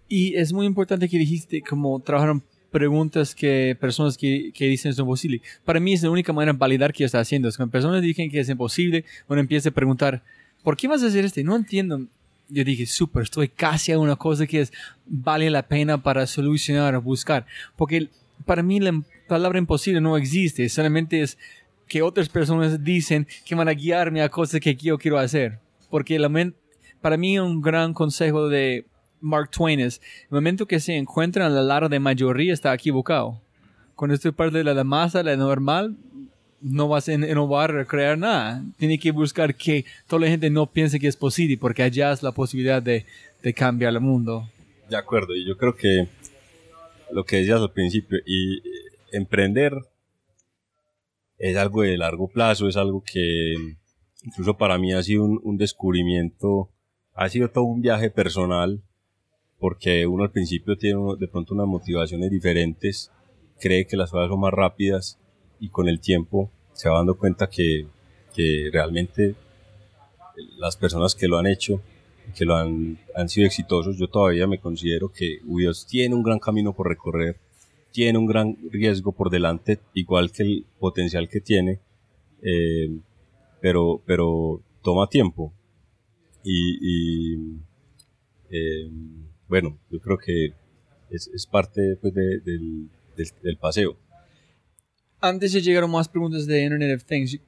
Y es muy importante que dijiste como trabajaron preguntas que personas que, que dicen es imposible. Para mí es la única manera de validar que está haciendo. Es cuando personas dicen que es imposible, uno empieza a preguntar, ¿por qué vas a hacer esto? No entiendo. Yo dije, súper, estoy casi a una cosa que es, vale la pena para solucionar, buscar. Porque para mí la palabra imposible no existe, solamente es que otras personas dicen que van a guiarme a cosas que yo quiero hacer. Porque la para mí un gran consejo de Mark Twain es, el momento que se encuentra en la lara de mayoría está equivocado. Cuando estoy parte de la masa, la normal, no vas a innovar, a crear nada. Tiene que buscar que toda la gente no piense que es posible, porque allá es la posibilidad de, de cambiar el mundo. De acuerdo, y yo creo que lo que decías al principio, y emprender es algo de largo plazo, es algo que incluso para mí ha sido un, un descubrimiento, ha sido todo un viaje personal porque uno al principio tiene de pronto unas motivaciones diferentes, cree que las cosas son más rápidas y con el tiempo se va dando cuenta que, que realmente las personas que lo han hecho, que lo han, han sido exitosos, yo todavía me considero que Dios tiene un gran camino por recorrer, tiene un gran riesgo por delante, igual que el potencial que tiene, eh, pero, pero toma tiempo. Y, y eh, bueno, yo creo que es, parte pues, del, paseo. Antes de llegar a más preguntas de Internet of Things,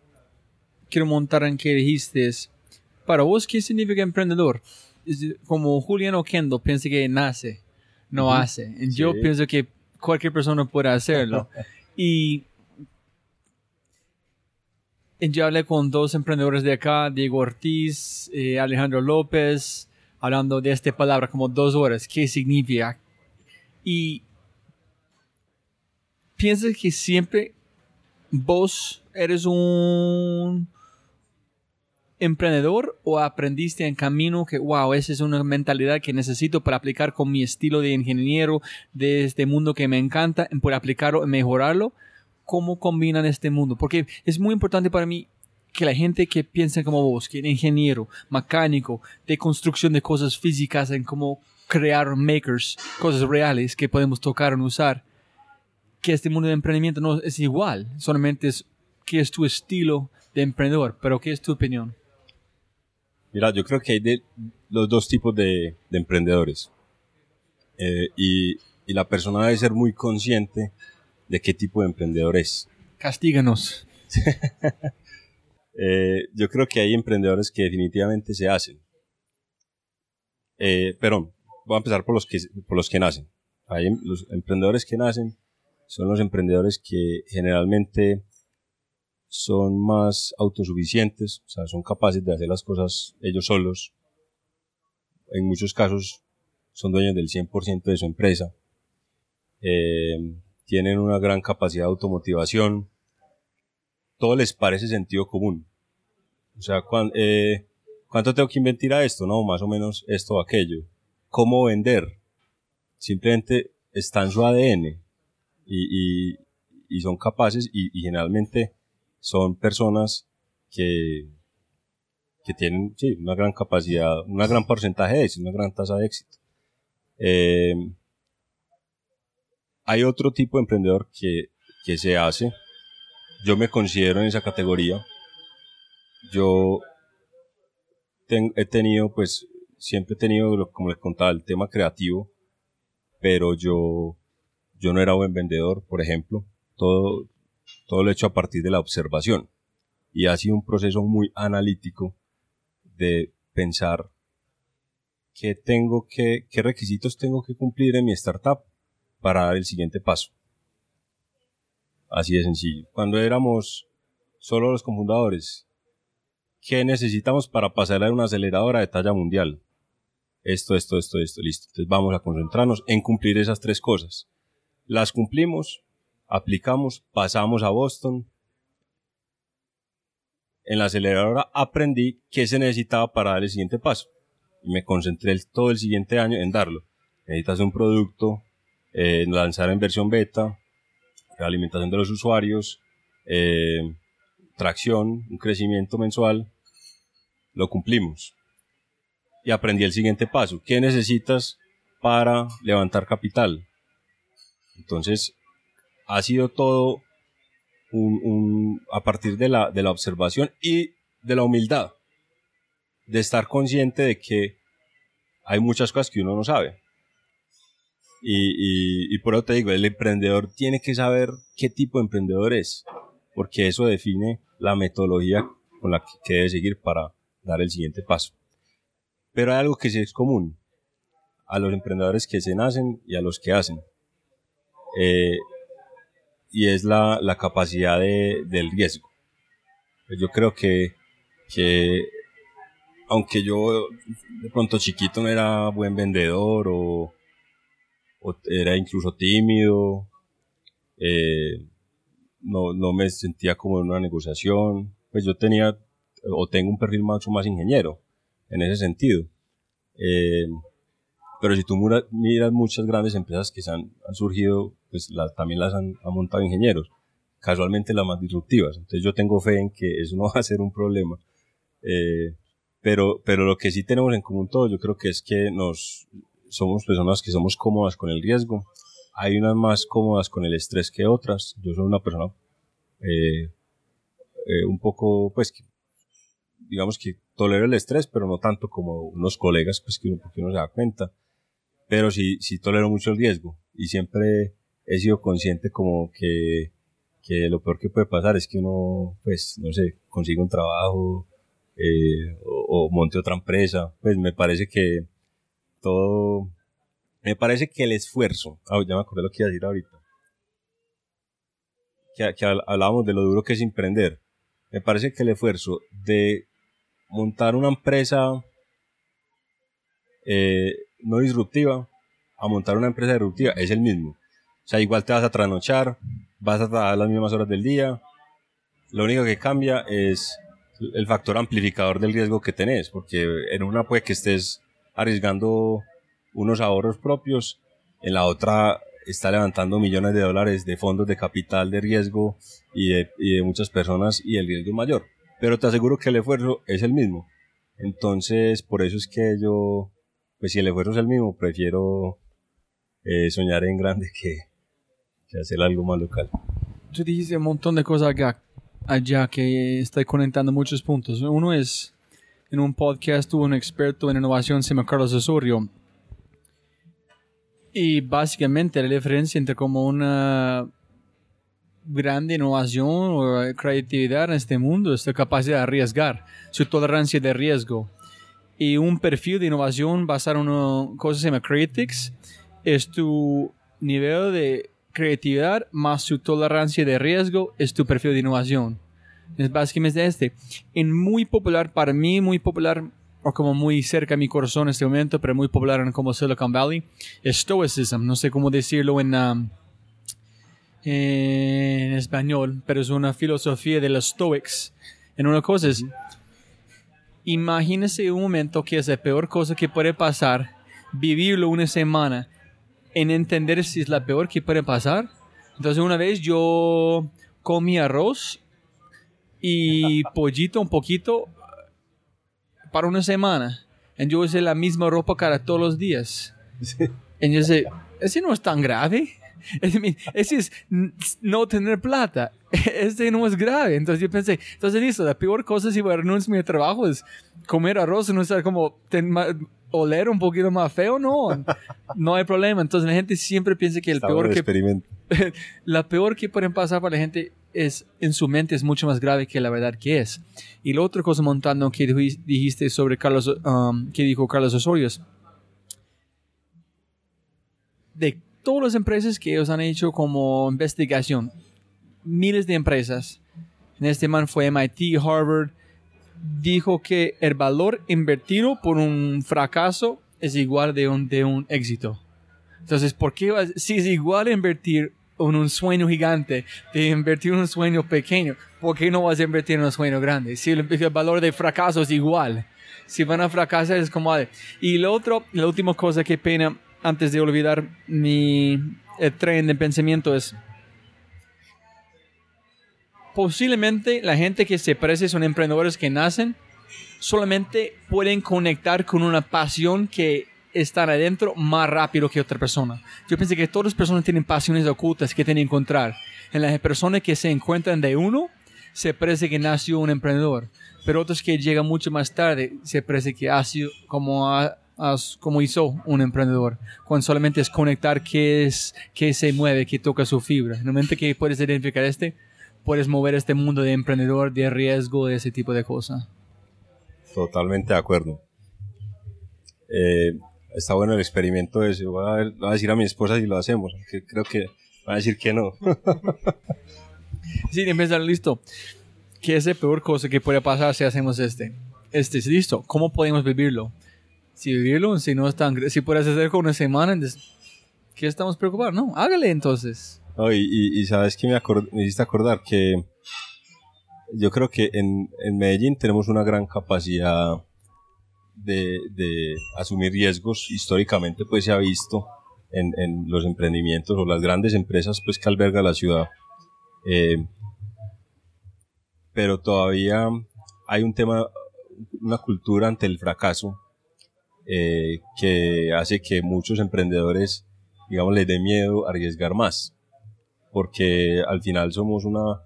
quiero montar en que dijiste, para vos, ¿qué significa emprendedor? Como Julian Oquendo piensa que nace, no hace. Yo pienso que cualquier persona puede hacerlo. y yo hablé con dos emprendedores de acá, Diego Ortiz, eh, Alejandro López, hablando de esta palabra como dos horas, qué significa. Y piensas que siempre vos eres un emprendedor o aprendiste en camino que, wow, esa es una mentalidad que necesito para aplicar con mi estilo de ingeniero, de este mundo que me encanta, por aplicarlo y mejorarlo? ¿Cómo combinan este mundo? Porque es muy importante para mí que la gente que piensa como vos, que es ingeniero, mecánico, de construcción de cosas físicas, en cómo crear makers, cosas reales que podemos tocar o usar, que este mundo de emprendimiento no es igual, solamente es qué es tu estilo de emprendedor, pero qué es tu opinión. Mira, yo creo que hay de los dos tipos de, emprendedores. Eh, y, y la persona debe ser muy consciente de qué tipo de emprendedor es. Castíganos. Eh, yo creo que hay emprendedores que definitivamente se hacen. Eh, perdón, voy a empezar por los que, por los que nacen. Hay em, los emprendedores que nacen son los emprendedores que generalmente son más autosuficientes, o sea, son capaces de hacer las cosas ellos solos. En muchos casos son dueños del 100% de su empresa. Eh, tienen una gran capacidad de automotivación, todo les parece sentido común. O sea, eh, ¿cuánto tengo que invertir a esto? No, más o menos esto o aquello. ¿Cómo vender? Simplemente está en su ADN y, y, son capaces y, generalmente son personas que, que tienen sí, una gran capacidad, una gran porcentaje de éxito, una gran tasa de éxito. Eh, hay otro tipo de emprendedor que, que se hace yo me considero en esa categoría. Yo he tenido, pues, siempre he tenido, como les contaba, el tema creativo, pero yo, yo no era buen vendedor, por ejemplo. Todo, todo lo he hecho a partir de la observación. Y ha sido un proceso muy analítico de pensar qué tengo qué requisitos tengo que cumplir en mi startup para dar el siguiente paso. Así de sencillo. Cuando éramos solo los cofundadores, ¿qué necesitamos para pasar a una aceleradora de talla mundial? Esto, esto, esto, esto, listo. Entonces vamos a concentrarnos en cumplir esas tres cosas. Las cumplimos, aplicamos, pasamos a Boston. En la aceleradora aprendí qué se necesitaba para dar el siguiente paso y me concentré todo el siguiente año en darlo. Necesitas un producto, eh, lanzar en versión beta, alimentación de los usuarios, eh, tracción, un crecimiento mensual, lo cumplimos. Y aprendí el siguiente paso. ¿Qué necesitas para levantar capital? Entonces, ha sido todo un, a partir de la, de la observación y de la humildad, de estar consciente de que hay muchas cosas que uno no sabe. Y, y, por eso te digo, el emprendedor tiene que saber qué tipo de emprendedor es, porque eso define la metodología con la que debe seguir para dar el siguiente paso. Pero hay algo que sí es común a los emprendedores que se nacen y a los que hacen. Eh, y es la, la capacidad de, del riesgo. Yo creo que, que aunque yo de pronto chiquito no era buen vendedor o, o era incluso tímido, eh, no, no me sentía como en una negociación, pues yo tenía o tengo un perfil mucho más ingeniero en ese sentido. Eh, pero si tú miras muchas grandes empresas que han, han surgido, pues también las han, montado ingenieros, casualmente las más disruptivas. Entonces yo tengo fe en que eso no va a ser un problema. Eh, pero, pero lo que sí tenemos en común todos, yo creo que es que nos, somos personas que somos cómodas con el riesgo. Hay unas más cómodas con el estrés que otras. Yo soy una persona eh, eh, un poco, pues, digamos que tolero el estrés, pero no tanto como unos colegas, pues que uno, porque uno se da cuenta. Pero sí, sí tolero mucho el riesgo y siempre he sido consciente como que, que lo peor que puede pasar es que uno, pues, no sé, consiga un trabajo eh, o, monte otra empresa. Pues me parece que todo, me parece que el esfuerzo, ah, ya me acordé lo que iba a decir ahorita, que, que hablábamos de lo duro que es emprender. Me parece que el esfuerzo de montar una empresa eh, no disruptiva a montar una empresa disruptiva es el mismo. O sea, igual te vas a trasnochar, vas a trabajar las mismas horas del día. Lo único que cambia es el factor amplificador del riesgo que tenés, porque en una puede que estés arriesgando unos ahorros propios, en la otra está levantando millones de dólares de fondos de capital de riesgo y de, y de muchas personas y el riesgo es mayor. Pero te aseguro que el esfuerzo es el mismo. Entonces, por eso es que yo, pues si el esfuerzo es el mismo, prefiero eh, soñar en grande que, que, hacer algo más local. Tú dijiste un montón de cosas acá, allá que estoy conectando muchos puntos. Uno es, en un podcast tuvo un experto en innovación, se llama Carlos Osorio, y básicamente la diferencia entre como una grande innovación o creatividad en este mundo es la capacidad de arriesgar, su tolerancia de riesgo. Y un perfil de innovación basado en una cosa que se llama Critics es tu nivel de creatividad más su tolerancia de riesgo es tu perfil de innovación. Es básicamente este. En muy popular, para mí, muy popular o como muy cerca a mi corazón en este momento, pero muy popular en como Silicon Valley, es Stoicism. No sé cómo decirlo en, um, en español, pero es una filosofía de los Stoics. En una cosa es, imagínese un momento que es la peor cosa que puede pasar, vivirlo una semana, en entender si es la peor que puede pasar. Entonces una vez yo comí arroz y pollito un poquito para una semana. Y yo usé la misma ropa cada todos los días. Y yo sé, ese no es tan grave. Ese es no tener plata. Ese no es grave. Entonces yo pensé, entonces listo, la peor cosa si voy a renunciar a mi trabajo es comer arroz y no estar como oler un poquito más feo. No, no hay problema. Entonces la gente siempre piensa que el peor que... la peor que pueden pasar para la gente es en su mente es mucho más grave que la verdad que es. Y la otra cosa montando que dijiste sobre Carlos, um, que dijo Carlos Osorio, de todas las empresas que ellos han hecho como investigación, miles de empresas, en este man fue MIT, Harvard, dijo que el valor invertido por un fracaso es igual de un, de un éxito. Entonces, ¿por qué si es igual invertir en un sueño gigante, de invertir en un sueño pequeño, ¿por qué no vas a invertir en un sueño grande? Si el, valor de fracaso es igual, si van a fracasar es como... Y lo otro, la última cosa que pena, antes de olvidar mi tren de pensamiento es posiblemente la gente que se parece son emprendedores que nacen, solamente pueden conectar con una pasión que está adentro más rápido que otra persona. Yo pienso que todas las personas tienen pasiones ocultas que tienen que encontrar. En las personas que se encuentran de uno, se parece que nació un emprendedor. Pero otros que llegan mucho más tarde, se parece que ha sido como, como hizo un emprendedor. Cuando solamente es conectar qué es, qué se mueve, qué toca su fibra. Momento que puedes identificar este, puedes mover este mundo de emprendedor, de riesgo, de ese tipo de cosas. Totalmente de acuerdo. Eh, está bueno el experimento ese. Voy a, voy a, decir a mi esposa si lo hacemos, que creo que va a decir que no. sí, empezar listo. ¿Qué es la peor cosa que puede pasar si hacemos este? Este es listo. ¿Cómo podemos vivirlo? Si vivirlo, si no es tan... Si puedes hacer con una semana, ¿qué estamos preocupados? No, hágale entonces y, sabes que me, me, hiciste acordar que yo creo que en, en Medellín tenemos una gran capacidad de, de, asumir riesgos. Históricamente pues se ha visto en, en, los emprendimientos o las grandes empresas pues que alberga la ciudad. Eh, pero todavía hay un tema, una cultura ante el fracaso eh, que hace que muchos emprendedores, digamos, les dé miedo arriesgar más porque al final somos una,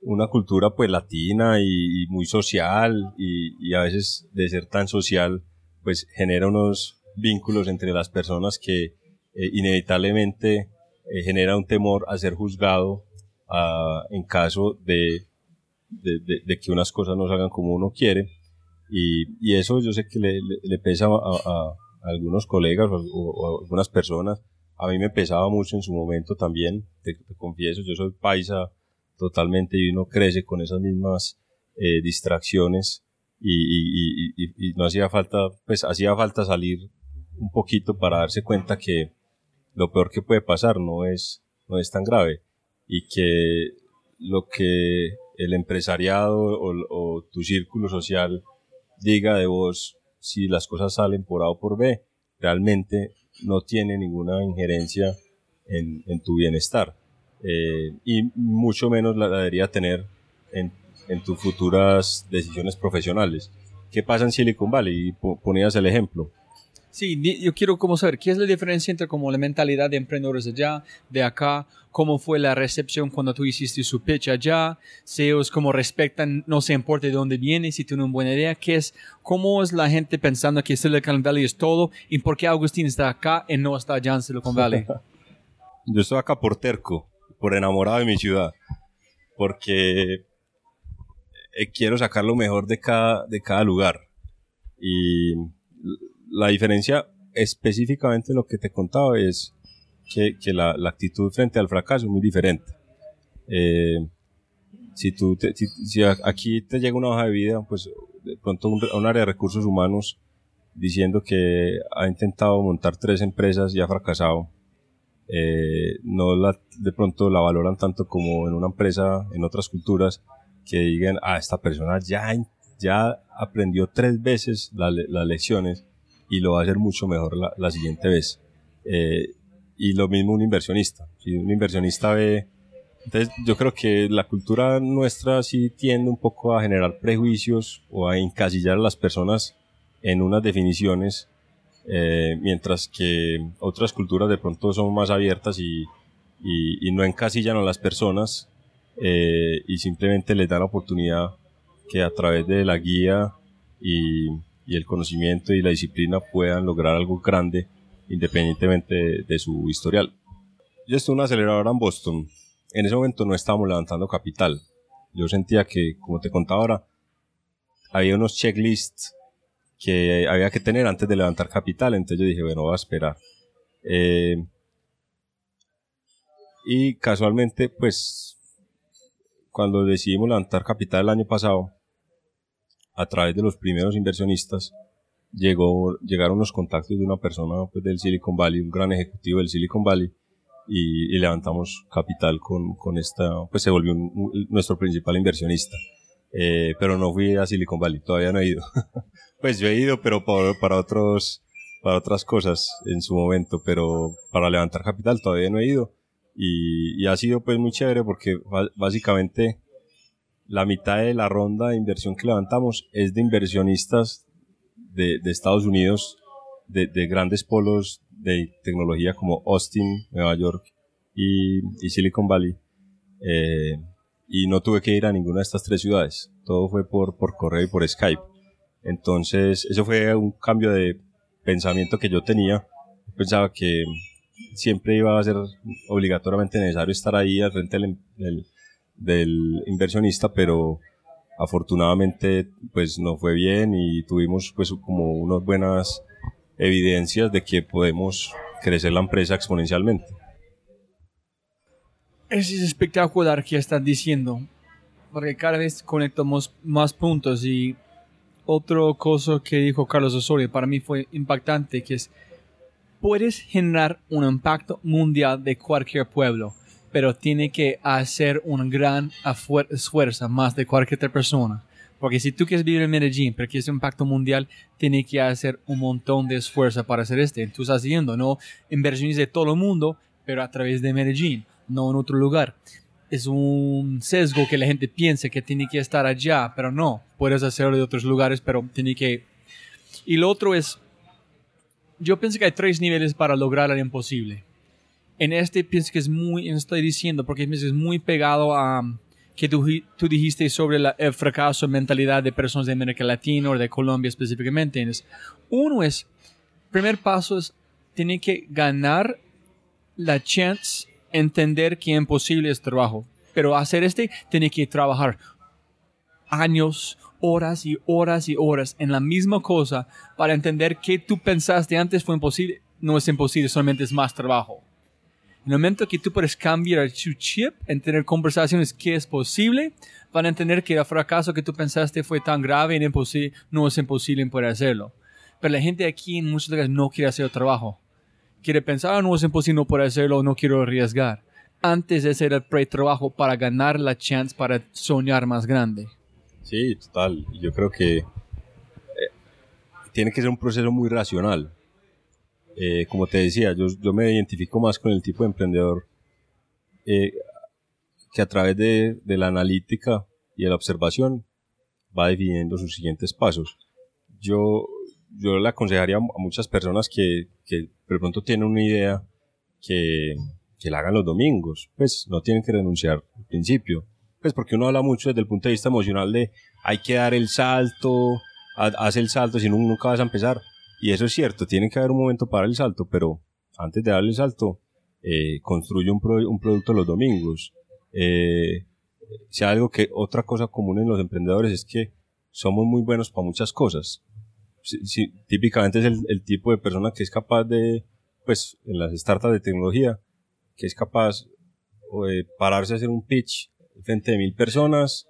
una cultura pues latina y, muy social y, a veces de ser tan social pues genera unos vínculos entre las personas que eh, inevitablemente eh, genera un temor a ser juzgado en caso de, de, que unas cosas no salgan como uno quiere. Y, eso yo sé que le, pesa a, algunos colegas o a algunas personas a mí me pesaba mucho en su momento también, te, confieso, yo soy paisa totalmente y uno crece con esas mismas eh, distracciones y, no hacía falta, pues hacía falta salir un poquito para darse cuenta que lo peor que puede pasar no es, no es tan grave y que lo que el empresariado o, o tu círculo social diga de vos si las cosas salen por A o por B, realmente no tiene ninguna injerencia en, tu bienestar eh, y mucho menos la, debería tener en, tus futuras decisiones profesionales. ¿Qué pasa en Silicon Valley? Ponías el ejemplo. Sí, yo quiero como saber qué es la diferencia entre como la mentalidad de emprendedores allá, de acá, cómo fue la recepción cuando tú hiciste su pitch allá, si ellos como respetan, no se importa de dónde viene, si tienen una buena idea, qué es, cómo es la gente pensando que Silicon Valley es todo y por qué Agustín está acá y no está allá en Silicon Valley. Yo estoy acá por terco, por enamorado de mi ciudad, porque eh, quiero sacar lo mejor de cada, de cada lugar. Y la diferencia específicamente lo que te contaba es que, la, la, actitud frente al fracaso es muy diferente. Eh, si, tú si, aquí te llega una hoja de vida, pues de pronto un, un, área de recursos humanos diciendo que ha intentado montar tres empresas y ha fracasado, eh, no la, de pronto la valoran tanto como en una empresa en otras culturas que digan, ah, esta persona ya, ya aprendió tres veces las lecciones y lo va a hacer mucho mejor la, la siguiente vez. Eh, y lo mismo un inversionista. Si un inversionista ve... Entonces yo creo que la cultura nuestra sí tiende un poco a generar prejuicios o a encasillar a las personas en unas definiciones, eh, mientras que otras culturas de pronto son más abiertas y, y, y no encasillan a las personas eh, y simplemente les dan la oportunidad que a través de la guía y, y el conocimiento y la disciplina puedan lograr algo grande independientemente de, su historial. Yo estuve en una aceleradora en Boston. En ese momento no estábamos levantando capital. Yo sentía que, como te contaba ahora, había unos checklists que había que tener antes de levantar capital. Entonces yo dije, bueno, voy a esperar. Eh, y casualmente, pues, cuando decidimos levantar capital el año pasado, a través de los primeros inversionistas, llegó, llegaron los contactos de una persona pues, del Silicon Valley, un gran ejecutivo del Silicon Valley, y, levantamos capital con, con, esta, pues se volvió nuestro principal inversionista. Eh, pero no fui a Silicon Valley, todavía no he ido. pues yo he ido, pero para otros, para otras cosas en su momento, pero para levantar capital todavía no he ido. Y, y ha sido pues muy chévere porque básicamente la mitad de la ronda de inversión que levantamos es de inversionistas de, Estados Unidos, de, de, grandes polos de tecnología como Austin, Nueva York y, y Silicon Valley. Eh, y no tuve que ir a ninguna de estas tres ciudades. Todo fue por, por correo y por Skype. Entonces, eso fue un cambio de pensamiento que yo tenía. Pensaba que siempre iba a ser obligatoriamente necesario estar ahí al frente del, del, inversionista, pero afortunadamente pues no fue bien y tuvimos pues como unas buenas evidencias de que podemos crecer la empresa exponencialmente. Es espectacular que estás diciendo, porque cada vez conectamos más puntos y otro cosa que dijo Carlos Osorio para mí fue impactante, que es, puedes generar un impacto mundial de cualquier pueblo, pero tiene que hacer un gran esfuerzo más de cualquier otra persona. Porque si tú quieres vivir en Medellín, pero quieres un impacto mundial, tiene que hacer un montón de esfuerzo para hacer este. Tú estás haciendo, no inversiones de todo el mundo, pero a través de Medellín no en otro lugar. Es un sesgo que la gente piensa que tiene que estar allá, pero no. Puedes hacerlo de otros lugares, pero tiene que... Y lo otro es, yo pienso que hay tres niveles para lograr lo imposible. En este pienso que es muy, estoy diciendo, porque es muy pegado a que tú, tú dijiste sobre el fracaso mentalidad de personas de América Latina o de Colombia específicamente. Uno es, primer paso es, tiene que ganar la chance entender que imposible es trabajo. Pero hacer este, tiene que trabajar años, horas y horas y horas en la misma cosa para entender que tú pensaste antes fue imposible. No es imposible, solamente es más trabajo. En el momento que tú puedes cambiar tu chip en tener conversaciones que es posible, van a entender que el fracaso que tú pensaste fue tan grave y no es imposible poder hacerlo. Pero la gente aquí en muchos lugares no quiere hacer el trabajo quiere pensar, no es imposible, no puedo hacerlo, no quiero arriesgar. Antes de hacer el pre-trabajo para ganar la chance para soñar más grande. Sí, total. Yo creo que eh, tiene que ser un proceso muy racional. Eh, como te decía, yo, yo, me identifico más con el tipo de emprendedor eh, que a través de, de, la analítica y de la observación va definiendo sus siguientes pasos. Yo yo le aconsejaría a muchas personas que, que de pronto tienen una idea que, que la hagan los domingos. Pues no tienen que renunciar al principio. Pues porque uno habla mucho desde el punto de vista emocional de hay que dar el salto, haz el salto, si no nunca vas a empezar. Y eso es cierto, tiene que haber un momento para el salto, pero antes de darle el salto, eh, construye un, un, producto los domingos. Eh, si algo que otra cosa común en los emprendedores es que somos muy buenos para muchas cosas, típicamente es el, tipo de persona que es capaz de, pues, en las startups de tecnología, que es capaz de pararse a hacer un pitch frente de mil personas,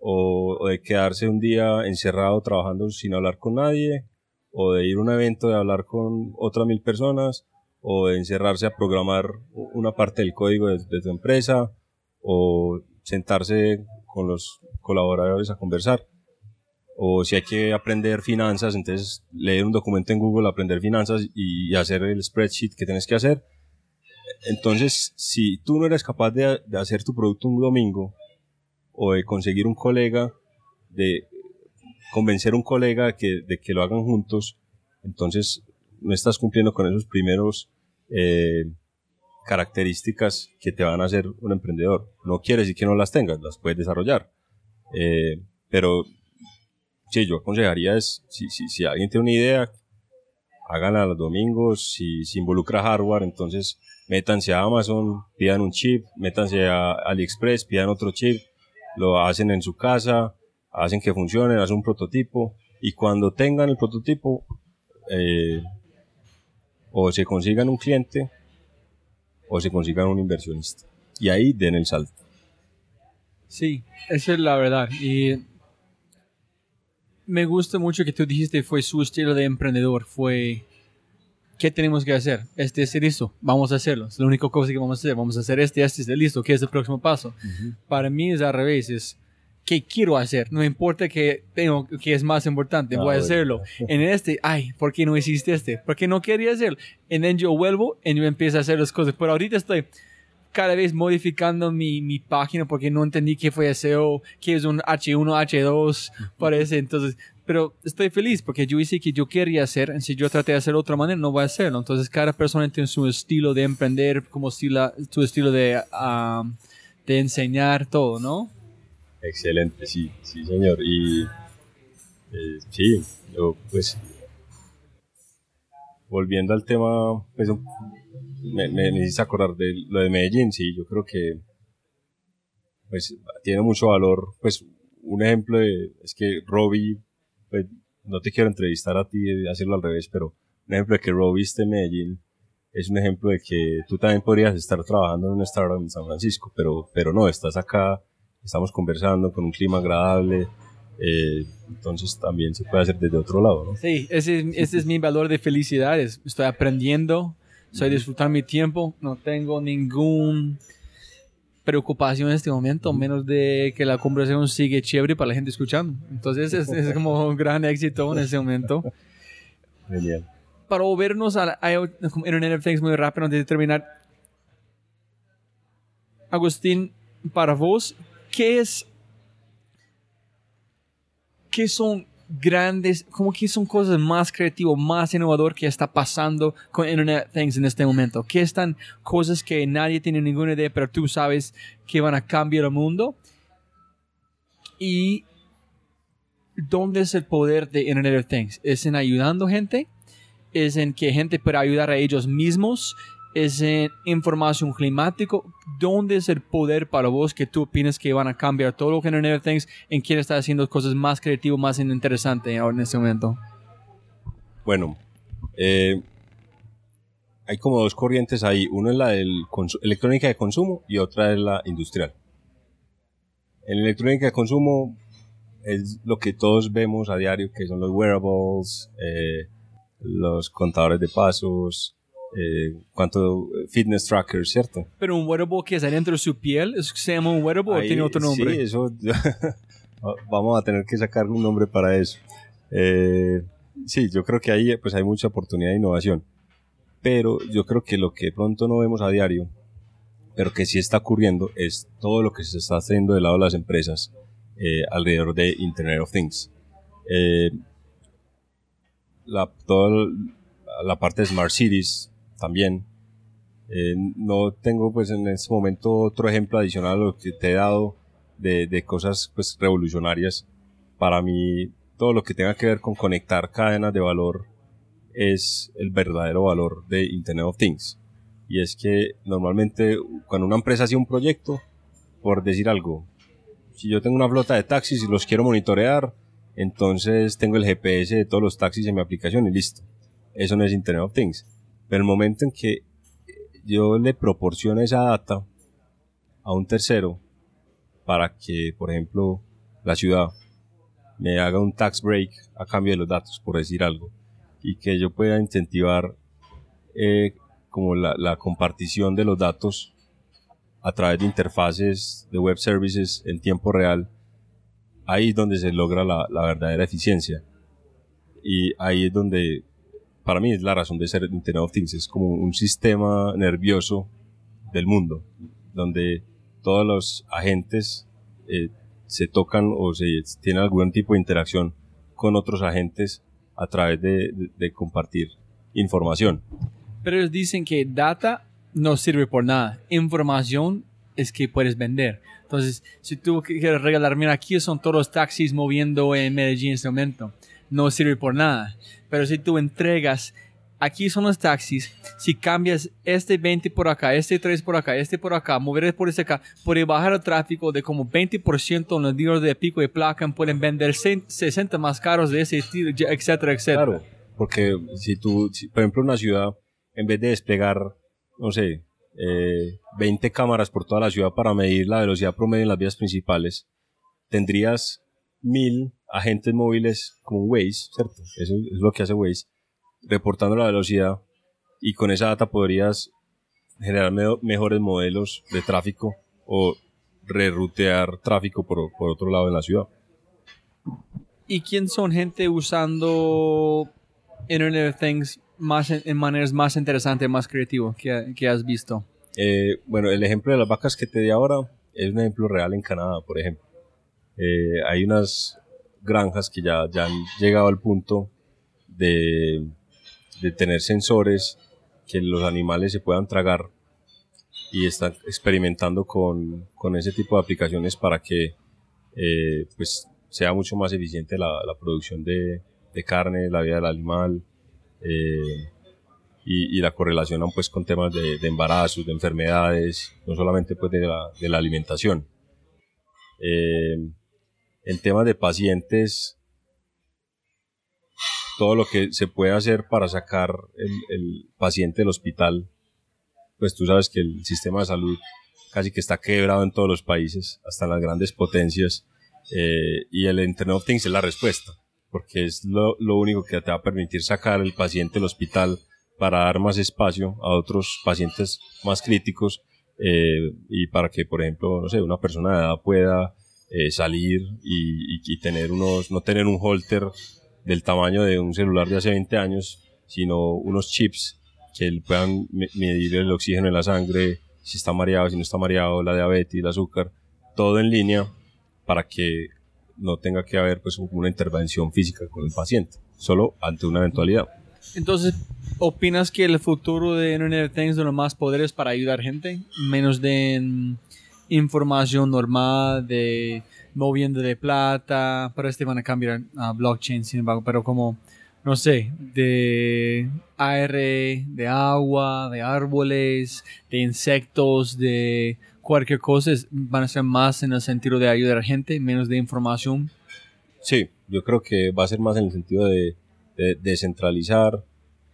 o, de quedarse un día encerrado trabajando sin hablar con nadie, o de ir a un evento de hablar con otras mil personas, o de encerrarse a programar una parte del código de, de tu empresa, o sentarse con los colaboradores a conversar o si hay que aprender finanzas, entonces leer un documento en Google, aprender finanzas y hacer el spreadsheet que tienes que hacer. Entonces, si tú no eres capaz de, hacer tu producto un domingo o de conseguir un colega, de convencer a un colega de que lo hagan juntos, entonces no estás cumpliendo con esos primeros eh, características que te van a hacer un emprendedor. No quiere decir que no las tengas, las puedes desarrollar. Eh, pero sí, yo aconsejaría es, si, si, si alguien tiene una idea, háganla los domingos, si, si involucra hardware, entonces métanse a Amazon, pidan un chip, métanse a AliExpress, pidan otro chip, lo hacen en su casa, hacen que funcione, hacen un prototipo, y cuando tengan el prototipo, eh, o se consigan un cliente, o se consigan un inversionista. Y ahí den el salto. Sí, esa es la verdad. Y me gusta mucho que tú dijiste fue su estilo de emprendedor, fue ¿qué tenemos que hacer? Este es listo, vamos a hacerlo. Es la única cosa que vamos a hacer. Vamos a hacer este, este es listo. ¿Qué es el próximo paso? Para mí es al revés. Es, ¿qué quiero hacer? No importa que tengo, que es más importante, voy a hacerlo. En este, ay, ¿por qué no hiciste este? ¿Por qué no quería hacerlo? Y entonces yo vuelvo y yo empiezo a hacer las cosas. Pero ahorita estoy cada vez modificando mi, mi página porque no entendí qué fue SEO, qué es un H1, H2, parece. Entonces, pero estoy feliz porque yo hice que yo quería hacer. Si yo traté de hacer de otra manera, no voy a hacerlo. Entonces, cada persona tiene su estilo de emprender, como estilo, su estilo de, ah, de enseñar todo, ¿no? Excelente, sí, sí, señor. Y eh, sí, yo, pues, volviendo al tema, pues, me, me, acordar de lo de Medellín, sí, yo creo que, pues, tiene mucho valor, pues, un ejemplo de, es que Robbie pues, no te quiero entrevistar a ti y hacerlo al revés, pero un ejemplo de que Rob viste en Medellín es un ejemplo de que tú también podrías estar trabajando en un startup en San Francisco, pero, pero no, estás acá, estamos conversando con un clima agradable, eh, entonces también se puede hacer desde otro lado, ¿no? Sí, ese, ese es mi valor de felicidad, estoy aprendiendo, estoy disfrutando mi tiempo, no tengo ningún preocupación en este momento, menos de que la conversación sigue chévere para la gente escuchando. Entonces es, es como un gran éxito en ese momento. Genial. Para vernos a, a Internet of Things muy rápido antes de terminar. Agustín, para vos, ¿qué es? ¿Qué son grandes, como que son cosas más creativas, más innovador que está pasando con Internet Things en este momento? ¿Qué están cosas que nadie tiene ninguna idea, pero tú sabes que van a cambiar el mundo? Y ¿dónde es el poder de Internet of Things? ¿Es en ayudando gente? ¿Es en que gente pueda ayudar a ellos mismos? Es en información climático. ¿Dónde es el poder para vos que tú opinas que van a cambiar todo lo que en Things en quién está haciendo cosas más creativas, más interesantes ahora en este momento? Bueno, eh, hay como dos corrientes ahí. Una es la del electrónica de consumo y otra es la industrial. En electrónica de consumo es lo que todos vemos a diario, que son los wearables, eh, los contadores de pasos, eh, cuanto fitness tracker, ¿cierto? Pero un wearable que es adentro de su piel, ¿eso se llama un wearable o tiene otro nombre? Sí, eso vamos a tener que sacar un nombre para eso. Eh, sí, yo creo que ahí pues hay mucha oportunidad de innovación. Pero yo creo que lo que pronto no vemos a diario, pero que sí está ocurriendo, es todo lo que se está haciendo del lado de las empresas eh, alrededor de Internet of Things. Eh, la, toda la parte de Smart Cities también. Eh, no tengo pues en este momento otro ejemplo adicional a lo que te he dado de, de, cosas pues revolucionarias. Para mí todo lo que tenga que ver con conectar cadenas de valor es el verdadero valor de Internet of Things. Y es que normalmente cuando una empresa hace un proyecto, por decir algo, si yo tengo una flota de taxis y los quiero monitorear, entonces tengo el GPS de todos los taxis en mi aplicación y listo. Eso no es Internet of Things. Pero el momento en que yo le proporciono esa data a un tercero para que, por ejemplo, la ciudad me haga un tax break a cambio de los datos, por decir algo, y que yo pueda incentivar eh, como la, la, compartición de los datos a través de interfaces de web services en tiempo real, ahí es donde se logra la, la verdadera eficiencia. Y ahí es donde para mí es la razón de ser Internet of Things, es como un sistema nervioso del mundo, donde todos los agentes eh, se tocan o se tienen algún tipo de interacción con otros agentes a través de, de, compartir información. Pero ellos dicen que data no sirve por nada, información es que puedes vender. Entonces, si tú quieres regalar, mira, aquí son todos los taxis moviendo en Medellín en este momento no sirve por nada. Pero si tú entregas, aquí son los taxis, si cambias este 20 por acá, este 3 por acá, este por acá, mover por este acá, puede bajar el tráfico de como 20% en los días de pico y placa, pueden vender 60 más caros de ese estilo, etcétera, etcétera. Claro, porque si tú, por ejemplo, una ciudad, en vez de desplegar, no sé, eh, 20 cámaras por toda la ciudad para medir la velocidad promedio en las vías principales, tendrías mil agentes móviles como Waze, ¿cierto? Eso es lo que hace Waze, reportando la velocidad y con esa data podrías generar mejores modelos de tráfico o rerutear tráfico por, por otro lado en la ciudad. ¿Y quién son gente usando Internet of Things más en, maneras más interesantes, más creativas que, que has visto? Eh, bueno, el ejemplo de las vacas que te di ahora es un ejemplo real en Canadá, por ejemplo. Eh, hay unas granjas que ya, ya han llegado al punto de, de tener sensores que los animales se puedan tragar y están experimentando con, con ese tipo de aplicaciones para que eh, pues sea mucho más eficiente la, la producción de, de, carne, la vida del animal eh, y, la correlacionan pues con temas de, de, embarazos, de enfermedades, no solamente pues de la, de la alimentación. Eh, en temas de pacientes, todo lo que se puede hacer para sacar el, el paciente del hospital pues tú sabes que el sistema de salud casi que está quebrado en todos los países, hasta en las grandes potencias, eh, y el Internet of Things es la respuesta, porque es lo, lo, único que te va a permitir sacar el paciente del hospital para dar más espacio a otros pacientes más críticos eh, y para que, por ejemplo, no sé, una persona de edad pueda eh, salir y, y, y, tener unos, no tener un holter del tamaño de un celular de hace 20 años, sino unos chips que puedan medir el oxígeno en la sangre, si está mareado, si no está mareado, la diabetes, el azúcar, todo en línea para que no tenga que haber pues una intervención física con el paciente, solo ante una eventualidad. Entonces, ¿opinas que el futuro de Internet of Things de los más poderes para ayudar gente? Menos de información normal, de moviendo de plata, para este van a cambiar a blockchain, sin embargo, pero como no sé, de aire, de agua, de árboles, de insectos, de cualquier cosa, van a ser más en el sentido de ayudar a la gente, menos de información. Sí, yo creo que va a ser más en el sentido de, descentralizar,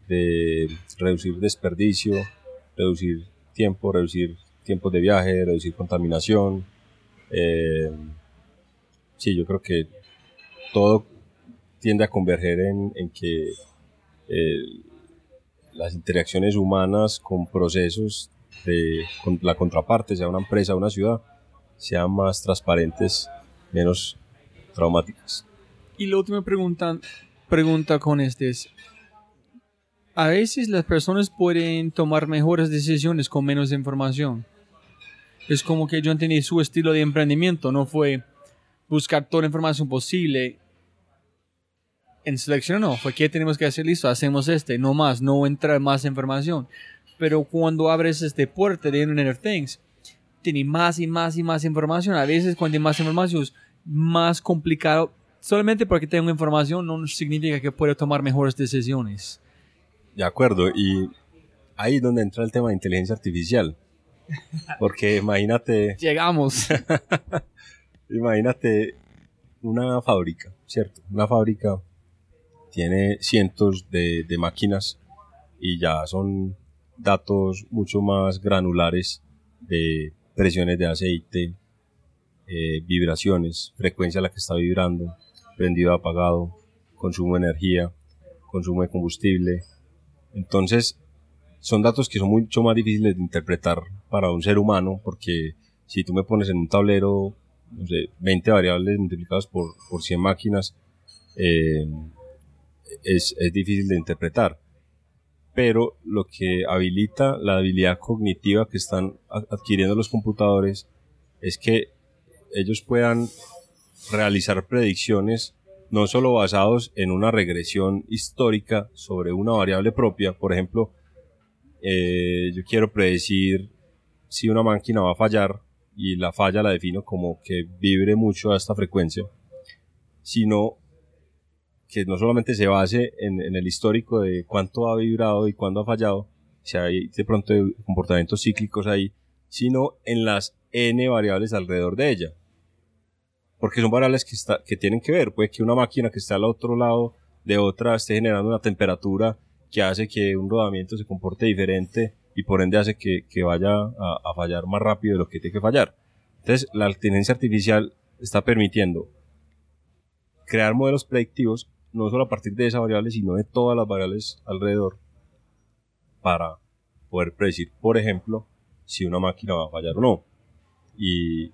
de reducir desperdicio, reducir tiempo, reducir tiempos de viaje, reducir contaminación. Eh, sí, yo creo que todo tiende a converger en, que eh, las interacciones humanas con procesos de la contraparte, sea una empresa una ciudad, sean más transparentes, menos traumáticas. Y la última pregunta, pregunta con este es, a veces las personas pueden tomar mejores decisiones con menos información. Es como que yo entendí su estilo de emprendimiento, no fue buscar toda la información posible en selección no, fue que tenemos que hacer listo, hacemos este, no más, no entra más información. Pero cuando abres este puerta de Internet of Things, tiene más y más y más información. A veces cuando hay más información es más complicado. Solamente porque tengo información no significa que pueda tomar mejores decisiones. De acuerdo, y ahí es donde entra el tema de inteligencia artificial. Porque imagínate... Llegamos. imagínate una fábrica, ¿cierto? Una fábrica tiene cientos de, de máquinas y ya son datos mucho más granulares de presiones de aceite, eh, vibraciones, frecuencia a la que está vibrando, prendido apagado, consumo de energía, consumo de combustible. Entonces, son datos que son mucho más difíciles de interpretar para un ser humano porque si tú me pones en un tablero, no sé, 20 variables multiplicadas por, por 100 máquinas, eh, es, es difícil de interpretar. Pero lo que habilita la habilidad cognitiva que están adquiriendo los computadores es que ellos puedan realizar predicciones no solo basados en una regresión histórica sobre una variable propia, por ejemplo, eh, yo quiero predecir si una máquina va a fallar y la falla la defino como que vibre mucho a esta frecuencia, sino que no solamente se base en, en, el histórico de cuánto ha vibrado y cuándo ha fallado, si hay de pronto comportamientos cíclicos ahí, sino en las n variables alrededor de ella. Porque son variables que, está, que tienen que ver. Puede que una máquina que está al otro lado de otra esté generando una temperatura que hace que un rodamiento se comporte diferente y por ende hace que, que vaya a, a fallar más rápido de lo que tiene que fallar. Entonces, la inteligencia artificial está permitiendo crear modelos predictivos no solo a partir de esa variable, sino de todas las variables alrededor, para poder predecir, por ejemplo, si una máquina va a fallar o no. Y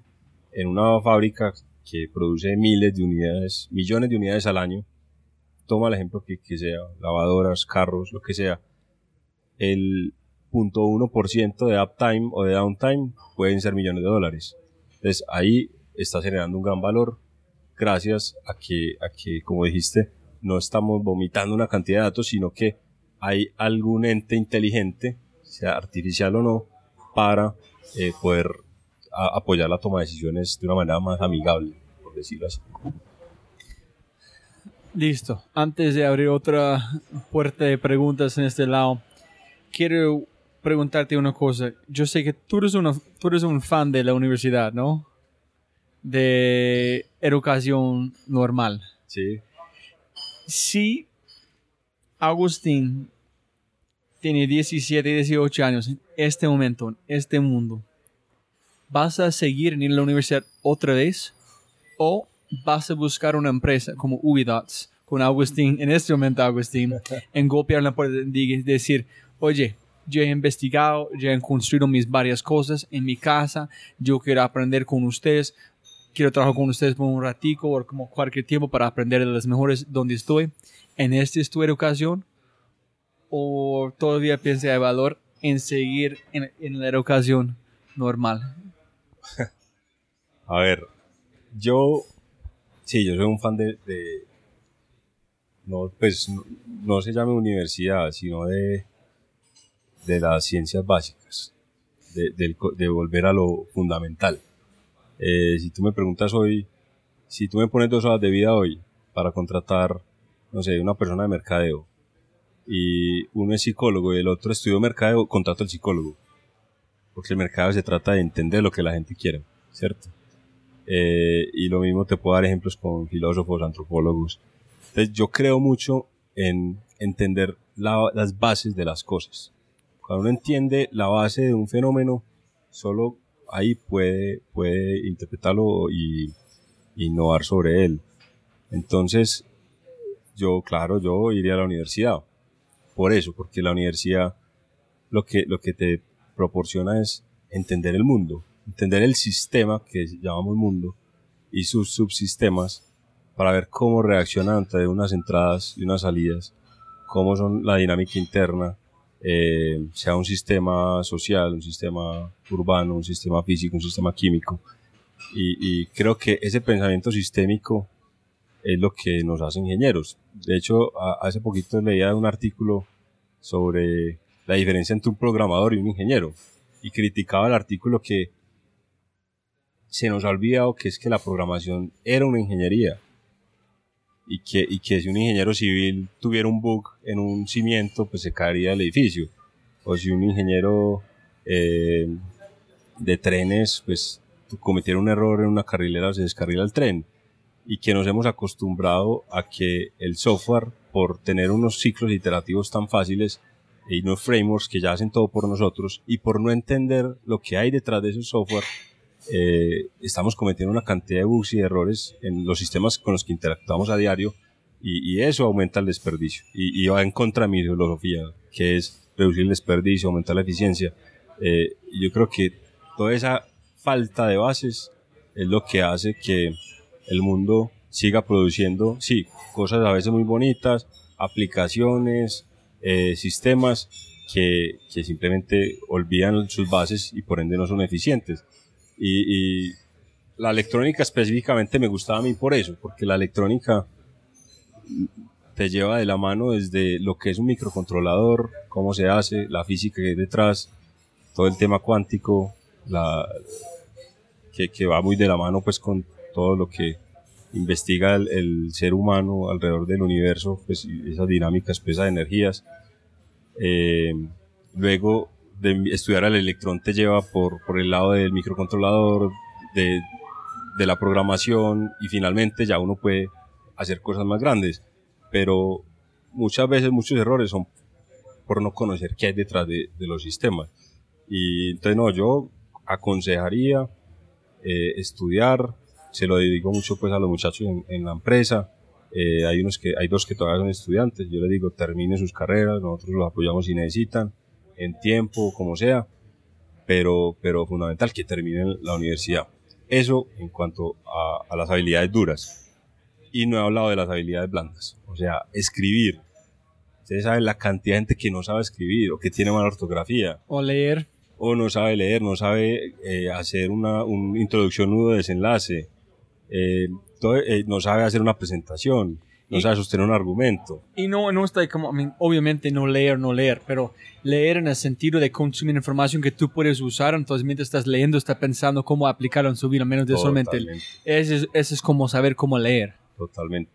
en una fábrica que produce miles de unidades, millones de unidades al año, toma el ejemplo que, que sea, lavadoras, carros, lo que sea, el 0.1% de uptime o de downtime pueden ser millones de dólares. Entonces ahí está generando un gran valor gracias a que, a que, como dijiste, no estamos vomitando una cantidad de datos, sino que hay algún ente inteligente, sea artificial o no, para eh, poder apoyar la toma de decisiones de una manera más amigable, por decirlo así. Listo. Antes de abrir otra puerta de preguntas en este lado, quiero preguntarte una cosa. Yo sé que tú eres, una, tú eres un fan de la universidad, ¿no? De educación normal. Sí. Si Agustín tiene 17, 18 años en este momento, en este mundo, ¿vas a seguir en la universidad otra vez? ¿O vas a buscar una empresa como Ubidots con Agustín, en este momento Agustín, en golpear la puerta y decir, oye, yo he investigado, yo he construido mis varias cosas en mi casa, yo quiero aprender con ustedes, quiero trabajar con ustedes por un ratico o como cualquier tiempo para aprender de las mejores donde estoy. ¿En esta es tu educación? ¿O todavía piensa de valor en seguir en, la educación normal? A ver, yo, sí, yo soy un fan de, no, pues no, se llame universidad, sino de, de las ciencias básicas, de, volver a lo fundamental. Eh, si tú me preguntas hoy, si tú me pones dos horas de vida hoy para contratar, no sé, una persona de mercadeo, y uno es psicólogo y el otro estudió mercadeo, contrato al psicólogo. Porque el mercado se trata de entender lo que la gente quiere, ¿cierto? Eh, y lo mismo te puedo dar ejemplos con filósofos, antropólogos. Entonces yo creo mucho en entender las bases de las cosas. Cuando uno entiende la base de un fenómeno, solo ahí puede, puede interpretarlo y innovar sobre él. Entonces, yo, claro, yo iría a la universidad. Por eso, porque la universidad lo que, lo que te proporciona es entender el mundo, entender el sistema que llamamos mundo y sus subsistemas para ver cómo reaccionan ante unas entradas y unas salidas, cómo son la dinámica interna, eh, sea un sistema social, un sistema urbano, un sistema físico, un sistema químico. Y, creo que ese pensamiento sistémico es lo que nos hace ingenieros. De hecho, hace poquito leía un artículo sobre la diferencia entre un programador y un ingeniero y criticaba el artículo que se nos ha olvidado que es que la programación era una ingeniería y que, y que si un ingeniero civil tuviera un bug en un cimiento, pues se caería el edificio. O si un ingeniero eh, de trenes, pues cometiera un error en una carrilera, se descarrila el tren. Y que nos hemos acostumbrado a que el software, por tener unos ciclos iterativos tan fáciles y unos frameworks que ya hacen todo por nosotros, y por no entender lo que hay detrás de ese software, eh, estamos cometiendo una cantidad de bugs y errores en los sistemas con los que interactuamos a diario y, eso aumenta el desperdicio y, va en contra de mi filosofía, que es reducir el desperdicio, aumentar la eficiencia. Eh, yo creo que toda esa falta de bases es lo que hace que el mundo siga produciendo, sí, cosas a veces muy bonitas, aplicaciones, eh, sistemas que, que simplemente olvidan sus bases y por ende no son eficientes. Y, la electrónica específicamente me gustaba a mí por eso, porque la electrónica te lleva de la mano desde lo que es un microcontrolador, cómo se hace, la física que hay detrás, todo el tema cuántico, la, que, que va muy de la mano pues con todo lo que investiga el, ser humano alrededor del universo, pues esas dinámicas, pues, esas energías. Eh, luego de estudiar al electrón te lleva por, por el lado del microcontrolador, de, de la programación y finalmente ya uno puede hacer cosas más grandes. Pero muchas veces muchos errores son por no conocer qué hay detrás de, de los sistemas. Y entonces no, yo aconsejaría eh, estudiar, se lo dedico mucho pues a los muchachos en, en la empresa. Eh, hay unos que, hay dos que todavía son estudiantes, yo les digo terminen sus carreras, nosotros los apoyamos si necesitan en tiempo, como sea, pero, pero fundamental que terminen la universidad. Eso en cuanto a, a las habilidades duras. Y no he hablado de las habilidades blandas. O sea, escribir. Ustedes saben la cantidad de gente que no sabe escribir o que tiene mala ortografía. O leer. O no sabe leer, no sabe eh, hacer una, una introducción, nudo, desenlace. Eh, todo, eh, no sabe hacer una presentación no sabe sostener un argumento. Y no, no está como, obviamente no leer, no leer, pero leer en el sentido de consumir información que tú puedes usar, entonces mientras estás leyendo, estás pensando cómo aplicarlo en su vida, menos de solamente. Ese, ese es como saber cómo leer. Totalmente.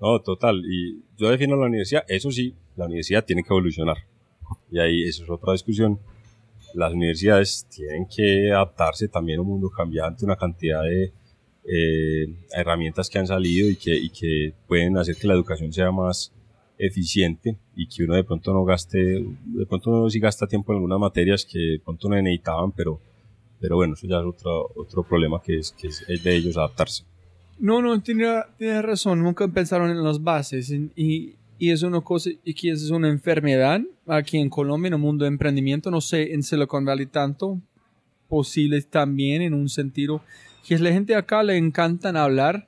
No, total. Y yo defino la universidad, eso sí, la universidad tiene que evolucionar. Y ahí eso es otra discusión. Las universidades tienen que adaptarse también a un mundo cambiante, una cantidad de eh, herramientas que han salido y que, pueden hacer que la educación sea más eficiente y que uno de pronto no gaste, de pronto uno sí gasta tiempo en algunas materias que de pronto no necesitaban, pero, pero bueno, eso ya es otro, otro problema que es, que es de ellos adaptarse. No, no, tiene, tiene razón, nunca pensaron en las bases y, y es una cosa, y que es una enfermedad aquí en Colombia, en el mundo de emprendimiento, no sé en Silicon Valley tanto, posible también en un sentido que la gente acá le encantan hablar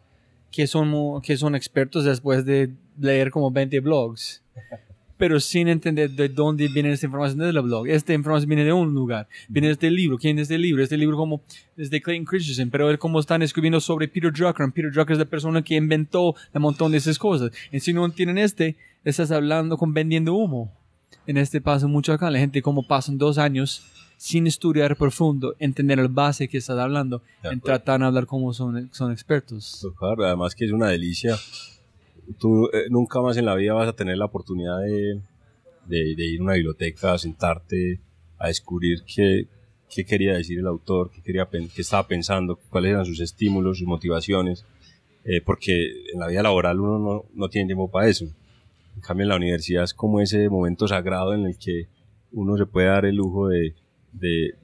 que son, que son expertos después de leer como 20 blogs, pero sin entender de dónde viene esta información del blog. Esta información viene de un lugar, viene de este libro. ¿Quién es este libro? Este libro como es de Clayton Christensen, pero él como están escribiendo sobre Peter Drucker. Peter Drucker es la persona que inventó un montón de esas cosas. Y si no entienden este, estás hablando con vendiendo humo. En este paso mucho acá, la gente como pasan dos años sin estudiar profundo, entender el base que estás hablando, en tratar de hablar como son, son expertos. Pues claro, además que es una delicia. Tú eh, nunca más en la vida vas a tener la oportunidad de, de, ir a una biblioteca, a sentarte, a descubrir qué, qué quería decir el autor, qué, quería, qué estaba pensando, cuáles eran sus estímulos, sus motivaciones, eh, porque en la vida laboral uno no, no tiene tiempo para eso. En cambio, en la universidad es como ese momento sagrado en el que uno se puede dar el lujo de, de,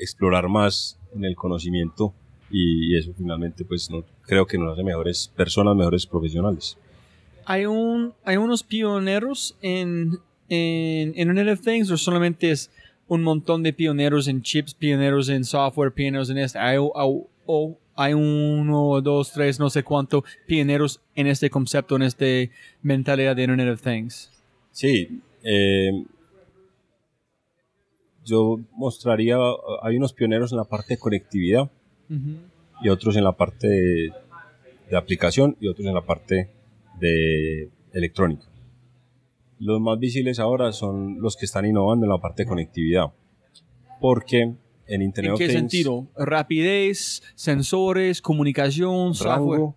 explorar más en el conocimiento y, eso finalmente pues no, creo que nos hace mejores personas, mejores profesionales. ¿Hay, un, hay unos pioneros en, en, Internet of Things o solamente es un montón de pioneros en chips, pioneros en software, pioneros en este? ¿Hay, uno, dos, tres, no sé cuánto pioneros en este concepto, en esta mentalidad de Internet of Things? Sí, eh, yo mostraría, hay unos pioneros en la parte de conectividad y otros en la parte de, aplicación y otros en la parte de electrónica. Los más visibles ahora son los que están innovando en la parte de conectividad. Porque en Internet ¿En qué sentido? Rapidez, sensores, comunicación, rango,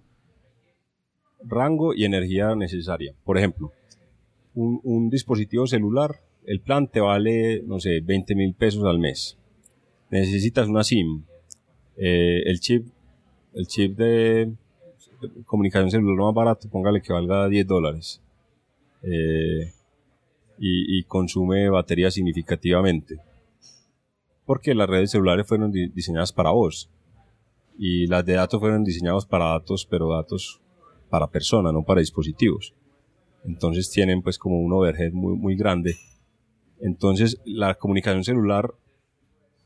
Rango y energía necesaria. Por ejemplo, un dispositivo celular el plan te vale, no sé, 20 mil pesos al mes. Necesitas una SIM. Eh, el chip, el chip de comunicación celular más barato, póngale que valga 10 dólares. Eh, y, consume batería significativamente. Porque las redes celulares fueron diseñadas para vos. Y las de datos fueron diseñadas para datos, pero datos para personas, no para dispositivos. Entonces tienen pues como un overhead muy, muy grande entonces, la comunicación celular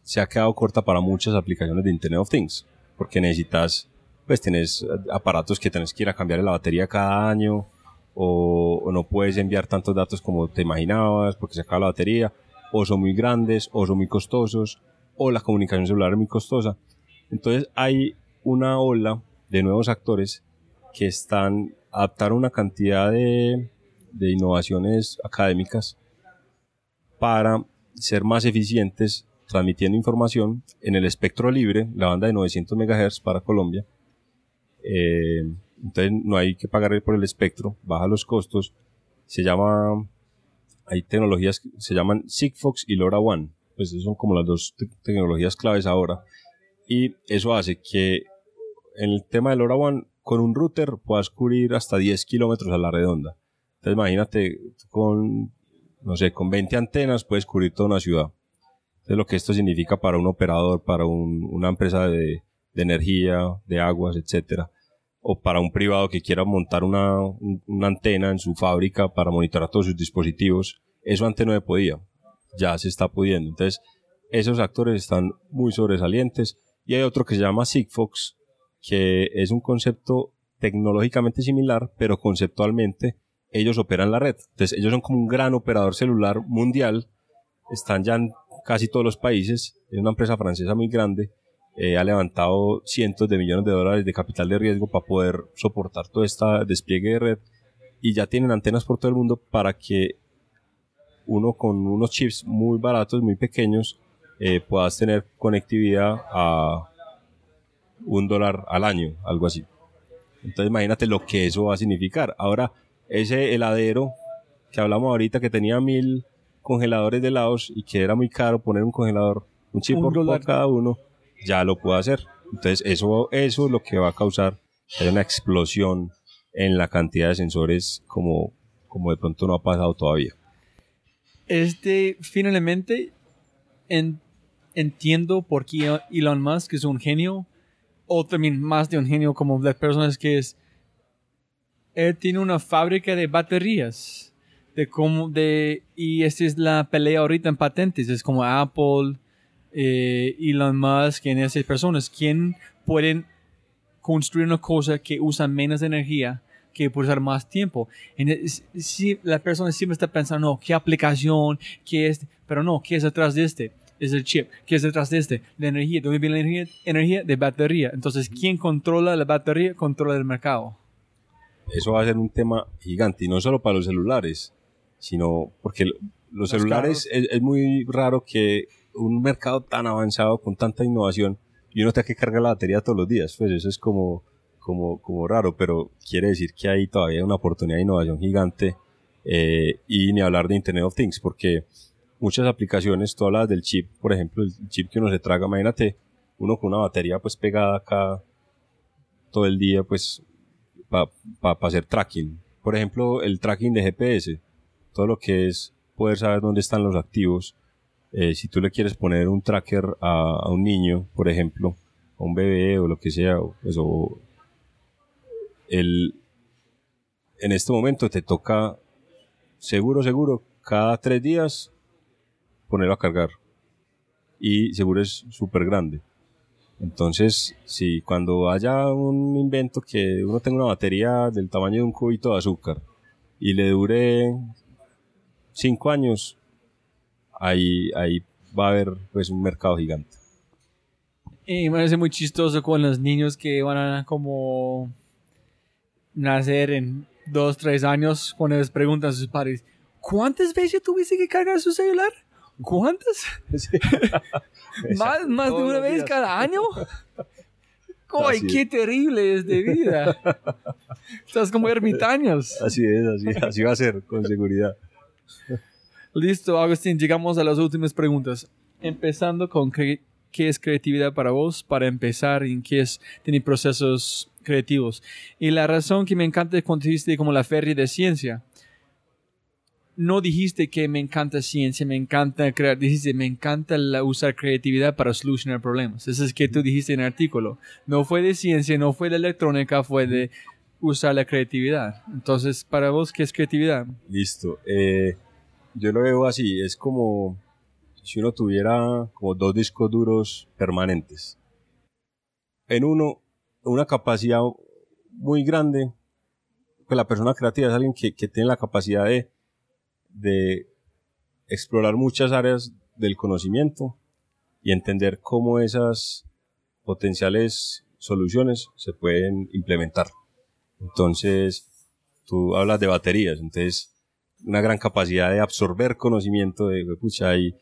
se ha quedado corta para muchas aplicaciones de Internet of Things, porque necesitas, pues tienes aparatos que tienes que ir a cambiar la batería cada año, o, no puedes enviar tantos datos como te imaginabas porque se acaba la batería, o son muy grandes, o son muy costosos, o la comunicación celular es muy costosa. Entonces hay una ola de nuevos actores que están adaptar una cantidad de, de innovaciones académicas para ser más eficientes transmitiendo información en el espectro libre, la banda de 900 MHz para Colombia. Eh, entonces no hay que pagar por el espectro, baja los costos. Se llama, hay tecnologías que se llaman Sigfox y LoRaWAN. Pues son como las dos tecnologías claves ahora. Y eso hace que en el tema de LoRaWAN, con un router puedas cubrir hasta 10 kilómetros a la redonda. Entonces imagínate con no sé, con 20 antenas puedes cubrir toda una ciudad. Entonces lo que esto significa para un operador, para una empresa de, energía, de aguas, etcétera, o para un privado que quiera montar una, antena en su fábrica para monitorar todos sus dispositivos, eso antes no se podía. ya se está pudiendo. Entonces, esos actores están muy sobresalientes. Y hay otro que se llama Sigfox, que es un concepto tecnológicamente similar, pero conceptualmente ellos operan la red. Entonces, ellos son como un gran operador celular mundial. Están ya en casi todos los países. Es una empresa francesa muy grande. Eh, ha levantado cientos de millones de dólares de capital de riesgo para poder soportar todo este despliegue de red. Y ya tienen antenas por todo el mundo para que uno con unos chips muy baratos, muy pequeños, eh, puedas tener conectividad a un dólar al año, algo así. Entonces imagínate lo que eso va a significar. Ahora, ese heladero que hablamos ahorita que tenía mil congeladores de helados y que era muy caro poner un congelador, un chip por, cada uno, ya lo puede hacer. Entonces eso, eso es lo que va a causar una explosión en la cantidad de sensores como, como de pronto no ha pasado todavía. Este, finalmente, entiendo por qué Elon Musk es un genio, o también más de un genio como las personas que es, él tiene una fábrica de baterías, de cómo, de, y esta es la pelea ahorita en patentes, es como Apple, eh, Elon Musk, en esas personas, ¿quién pueden construir una cosa que usa menos energía que por usar más tiempo. si la persona siempre está pensando, ¿qué aplicación? ¿Qué es? Pero no, ¿qué es detrás de este? Es el chip. ¿Qué es detrás de este? La energía. ¿Dónde viene la energía? Energía de batería. Entonces, ¿quién controla la batería? Controla el mercado. Eso va a ser un tema gigante, y no solo para los celulares, sino porque los, celulares es, muy raro que un mercado tan avanzado, con tanta innovación, y uno tenga que cargar la batería todos los días. Pues eso es como como, como raro, pero quiere decir que hay todavía una oportunidad de innovación gigante eh, y ni hablar de Internet of Things, porque muchas aplicaciones, todas las del chip, por ejemplo, el chip que uno se traga, imagínate, uno con una batería pues pegada acá todo el día pues para hacer tracking. Por ejemplo, el tracking de GPS, todo lo que es poder saber dónde están los activos. Eh, si tú le quieres poner un tracker a, a, un niño, por ejemplo, a un bebé o lo que sea, o, pues, el, en este momento te toca seguro, seguro, cada tres días ponerlo a cargar. Y seguro es súper grande. Entonces, si cuando haya un invento que uno tenga una batería del tamaño de un cubito de azúcar y le dure cinco años, ahí, ahí va a haber pues un mercado gigante. Y me parece muy chistoso con los niños que van a como nacer en dos, tres años, cuando les preguntan a sus padres, ¿cuántas veces tuviste que cargar su celular? ¿Cuántas? ¿Más, más de una vez cada año? ¡Ay, qué terrible es de vida! Estás como ermitaños. Así es, así, así va a ser, con seguridad. Listo, Agustín, llegamos a las últimas preguntas. Empezando con qué, qué es creatividad para vos, para empezar, en qué es tener procesos creativos. Y la razón que me encanta es cuando dijiste como la feria de ciencia. No dijiste que me encanta ciencia, me encanta crear, dijiste me encanta usar creatividad para solucionar problemas. Eso es que tú dijiste en el artículo. No fue de ciencia, no fue de electrónica, fue de usar la creatividad. Entonces, para vos, ¿qué es creatividad? Listo. Eh, yo lo veo así, es como si uno tuviera como dos discos duros permanentes. En uno una capacidad muy grande, pues la persona creativa es alguien que, tiene la capacidad de, de explorar muchas áreas del conocimiento y entender cómo esas potenciales soluciones se pueden implementar. Entonces, tú hablas de baterías, entonces una gran capacidad de absorber conocimiento, de, pucha, hay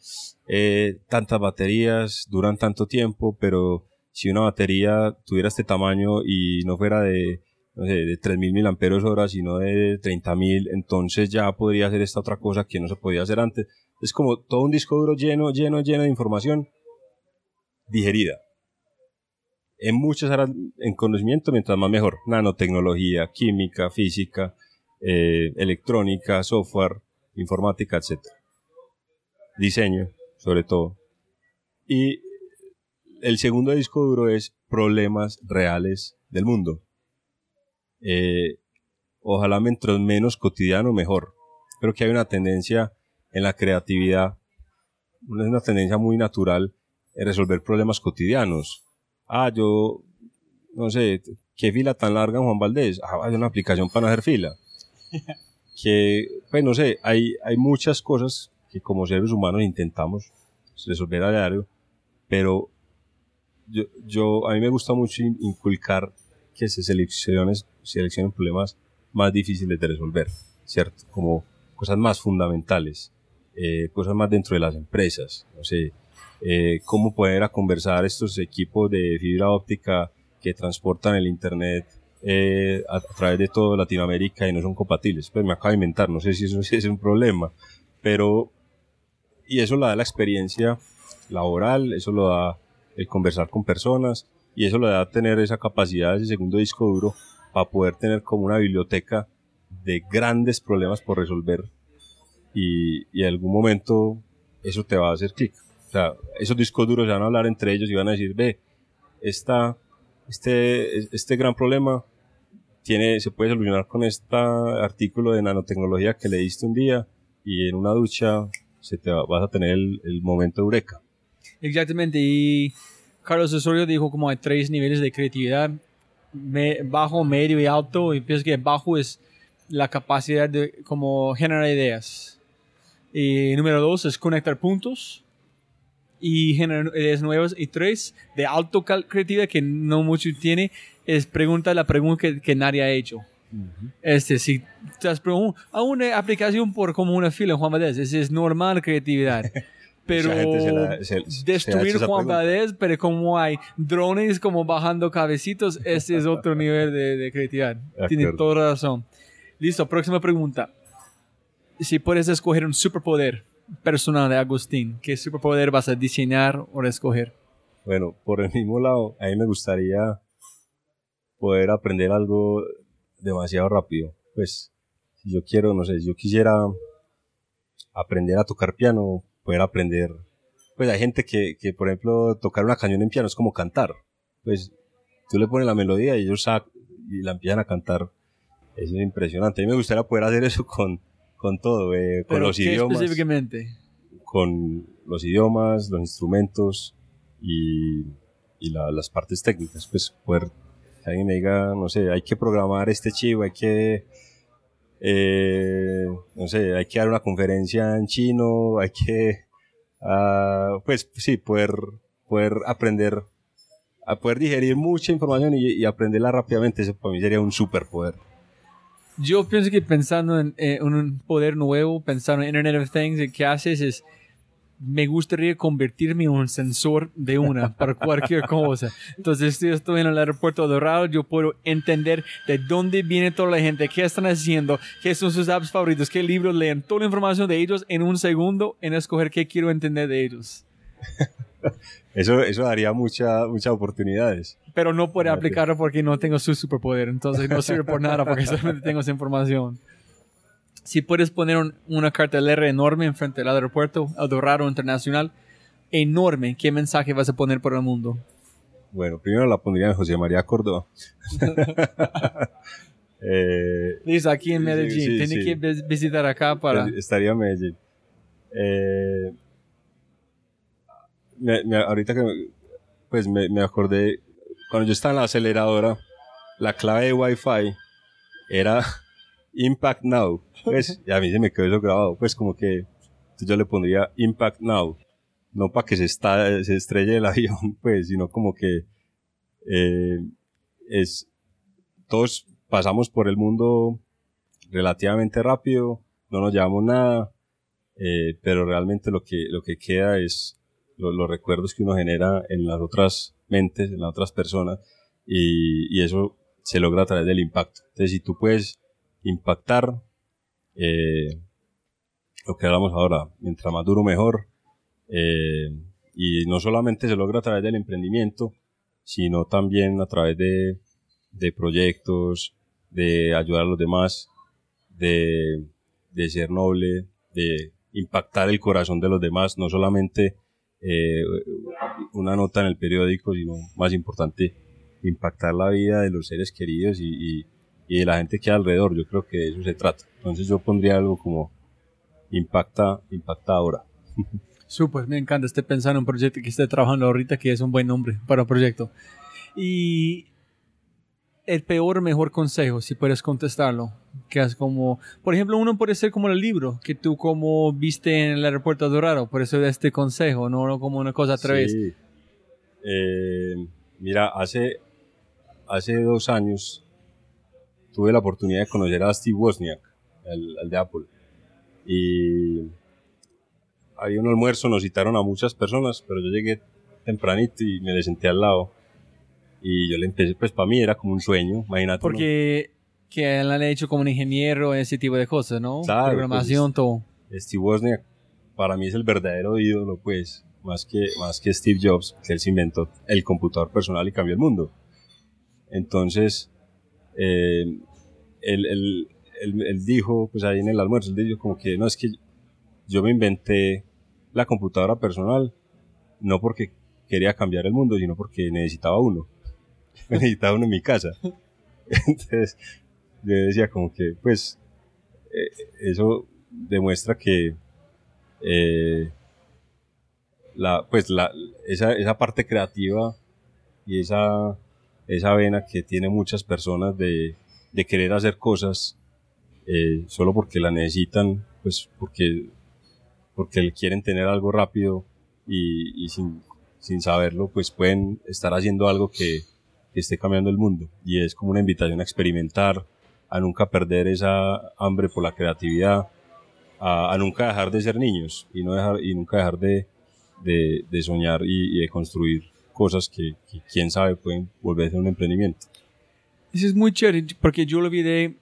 eh, tantas baterías, duran tanto tiempo, pero si una batería tuviera este tamaño y no fuera de, no sé, de 3.000 mil amperes hora, sino de 30.000, entonces ya podría hacer esta otra cosa que no se podía hacer antes. Es como todo un disco duro lleno, lleno, lleno de información digerida. En muchas áreas en conocimiento, mientras más mejor. Nanotecnología, química, física, eh, electrónica, software, informática, etc. Diseño, sobre todo. Y el segundo disco duro es problemas reales del mundo. Eh, ojalá mientras menos cotidiano mejor. Creo que hay una tendencia en la creatividad una tendencia muy natural resolver problemas cotidianos. Ah, yo, no sé, ¿qué fila tan larga en Juan Valdés? Ah, hay una aplicación para hacer fila. que, pues no sé, hay, hay muchas cosas que como seres humanos intentamos resolver a diario, pero yo, yo, a mí me gusta mucho inculcar que se seleccionen, seleccionen problemas más difíciles de resolver, ¿cierto? Como cosas más fundamentales, eh, cosas más dentro de las empresas, no sé, eh, cómo poder a conversar estos equipos de fibra óptica que transportan el internet eh, a, través de toda Latinoamérica y no son compatibles. Pues me acabo de inventar, no sé si eso es un problema, pero y eso lo da la experiencia laboral, eso lo da el conversar con personas y eso lo da tener esa capacidad, ese segundo disco duro para poder tener como una biblioteca de grandes problemas por resolver y, y en algún momento eso te va a hacer clic. O sea, esos discos duros van a hablar entre ellos y van a decir, ve, esta, este, este gran problema tiene, se puede solucionar con este artículo de nanotecnología que leíste un día y en una ducha se te va, vas a tener el, el momento eureka. Exactamente, y Carlos Osorio dijo como hay tres niveles de creatividad, bajo, medio y alto, y pienso que bajo es la capacidad de como generar ideas. Y número dos es conectar puntos y generar ideas nuevas. Y tres, de alto creatividad que no mucho tiene, es preguntar la pregunta que, que nadie ha hecho. Este, si te has preguntado a una aplicación por como una fila Juan Valdez, ese es normal creatividad. Pero destruir Juan Valdez, pero como hay drones como bajando cabecitos, ese es otro nivel de, creatividad. Tiene toda razón. Listo, próxima pregunta. Si puedes escoger un superpoder personal de Agustín, ¿qué superpoder vas a diseñar o escoger? Bueno, por el mismo lado, a mí me gustaría poder aprender algo demasiado rápido. Pues, si yo quiero, no sé, si yo quisiera aprender a tocar piano, poder aprender. Pues hay gente que, que, por ejemplo, tocar una cañón en piano es como cantar. Pues tú le pones la melodía y ellos y la empiezan a cantar. Eso es impresionante. A mí me gustaría poder hacer eso con, con todo, eh, con los idiomas. específicamente? Con los idiomas, los instrumentos y, y las partes técnicas. Pues poder alguien me diga, no sé, hay que programar este chivo, hay que, eh, no sé, hay que dar una conferencia en chino, hay que, uh, pues sí, poder, poder aprender, a poder digerir mucha información y, aprenderla rápidamente, eso para mí sería un superpoder. Yo pienso que pensando en, en un poder nuevo, pensando en Internet of Things, ¿qué haces es me gustaría convertirme en un sensor de una para cualquier cosa. Entonces, si estoy en el aeropuerto de yo puedo entender de dónde viene toda la gente, qué están haciendo, qué son sus apps favoritos, qué libros leen, toda la información de ellos en un segundo en escoger qué quiero entender de ellos. Eso, eso daría mucha, muchas oportunidades. Pero no puedo aplicarlo porque no tengo su superpoder, entonces no sirve por nada porque solamente tengo esa información si puedes poner una cartelera enorme enfrente del aeropuerto, El Dorado Internacional, enorme, ¿qué mensaje vas a poner por el mundo? Bueno, primero la pondría en José María Córdoba. eh, Listo, aquí en Medellín. Tiene que visitar acá para... Estaría en Medellín. Eh, ahorita que pues me, me acordé, cuando yo estaba en la aceleradora, la clave de Wi-Fi era Impact Now. Pues, y a mí se me quedó eso grabado. Pues como que yo le pondría Impact Now. No para que se, está, se estrelle el avión, pues, sino como que eh, es, todos pasamos por el mundo relativamente rápido, no nos llevamos nada, eh, pero realmente lo que, lo que queda es los recuerdos que uno genera en las otras mentes, en las otras personas, y, y eso se logra a través del impacto. Entonces, si tú puedes impactar eh, lo que hablamos ahora, mientras más duro mejor. Eh, y no solamente se logra a través del emprendimiento, sino también a través de, de proyectos, de ayudar a los demás, de, de, ser noble, de impactar el corazón de los demás, no solamente eh, una nota en el periódico, sino más importante, impactar la vida de los seres queridos y, y de la gente que hay alrededor. Yo creo que de eso se trata. Entonces yo pondría algo como impacta, impacta ahora. Súper, me encanta. Estoy pensando en un proyecto que estoy trabajando ahorita que es un buen nombre para un proyecto. Y el peor mejor consejo, si puedes contestarlo, que es como, por ejemplo, uno puede ser como el libro que tú como viste en el aeropuerto Dorado, por eso este consejo, no como una cosa a través. Sí. Eh, mira, hace, hace dos años tuve la oportunidad de conocer a Steve Wozniak, el, de Apple. Y había un almuerzo, nos citaron a muchas personas, pero yo llegué tempranito y me le senté al lado. Y yo le empecé, pues para mí era como un sueño, imagínate. Porque que él ha hecho como un ingeniero, ese tipo de cosas, ¿no? Claro, Programación, pues, todo. Steve Wozniak para mí es el verdadero ídolo, pues, más que, más que Steve Jobs, que él se inventó el computador personal y cambió el mundo. Entonces, eh, él, dijo, pues ahí en el almuerzo, él dijo como que no es que yo me inventé la computadora personal no porque quería cambiar el mundo, sino porque necesitaba uno. necesitaba uno en mi casa. Entonces, yo decía como que, pues, eh, eso demuestra que eh, la, pues la, esa, esa parte creativa y esa, esa vena que tiene muchas personas de, de querer hacer cosas eh, solo porque la necesitan, pues porque, porque quieren tener algo rápido y, sin, sin, saberlo, pues pueden estar haciendo algo que, esté cambiando el mundo. Y es como una invitación a experimentar, a nunca perder esa hambre por la creatividad, a, nunca dejar de ser niños y, no dejar, y nunca dejar de, de, soñar y, de construir cosas que, que quién sabe pueden volverse un emprendimiento. Eso es muy chévere porque yo lo vi de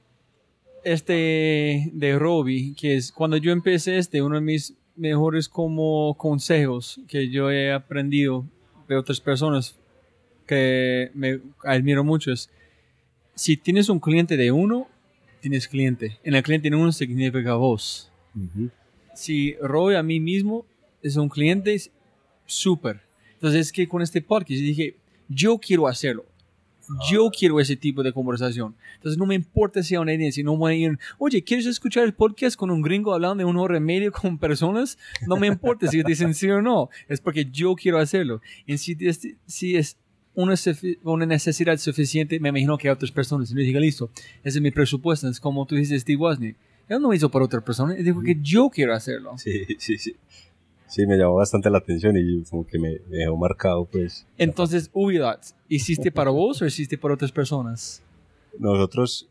este de Robbie, que es cuando yo empecé este, uno de mis mejores como consejos que yo he aprendido de otras personas que me admiro mucho es si tienes un cliente de uno, tienes cliente. En el cliente de uno significa vos. Si Robbie a mí mismo es un cliente, súper. Entonces es que con este podcast dije, yo quiero hacerlo yo quiero ese tipo de conversación. Entonces no me importa si una idea, si no voy a ir, oye, ¿quieres escuchar el podcast con un gringo hablando de un hora y medio con personas? No me importa si dicen sí o no, es porque yo quiero hacerlo. Y si, si es una, una, necesidad suficiente, me imagino que hay otras personas. Y le diga, listo, ese es mi presupuesto. Es como tú dices, Steve Wozniak. Él no hizo para otra persona, él dijo que yo quiero hacerlo. Sí, sí, sí sí me llamó bastante la atención y como que me, dejó marcado, pues. Entonces, Ubidat, ¿hiciste para vos o hiciste para otras personas? Nosotros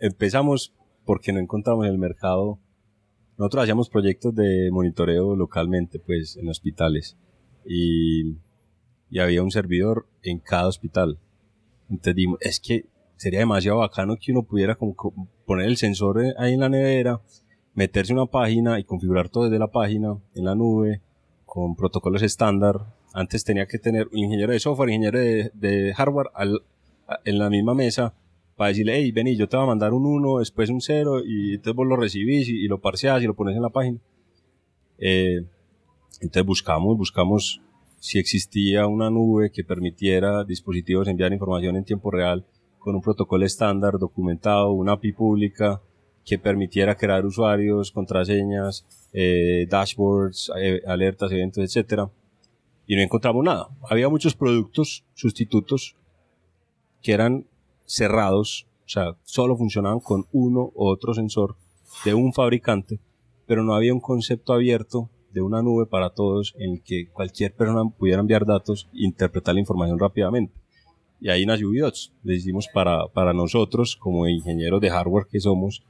empezamos porque no encontramos en el mercado. Nosotros hacíamos proyectos de monitoreo localmente, pues, en hospitales. Y, y había un servidor en cada hospital. Entonces dijimos, es que sería demasiado bacano que uno pudiera como poner el sensor ahí en la nevera meterse una página y configurar todo desde la página en la nube con protocolos estándar. Antes tenía que tener un ingeniero de software, ingeniero de, hardware en la misma mesa para decirle, hey, vení, yo te voy a mandar un 1, después un 0 y entonces vos lo recibís y, lo parseás y lo pones en la página. Eh, entonces buscamos, buscamos si existía una nube que permitiera dispositivos enviar información en tiempo real con un protocolo estándar documentado, una API pública, que permitiera crear usuarios, contraseñas, eh, dashboards, eh, alertas, eventos, etcétera, y no encontramos nada. Había muchos productos sustitutos que eran cerrados, o sea, solo funcionaban con uno u otro sensor de un fabricante, pero no había un concepto abierto de una nube para todos en el que cualquier persona pudiera enviar datos e interpretar la información rápidamente. Y ahí nació Ubidots. Le hicimos para, para nosotros, como ingenieros de hardware que somos,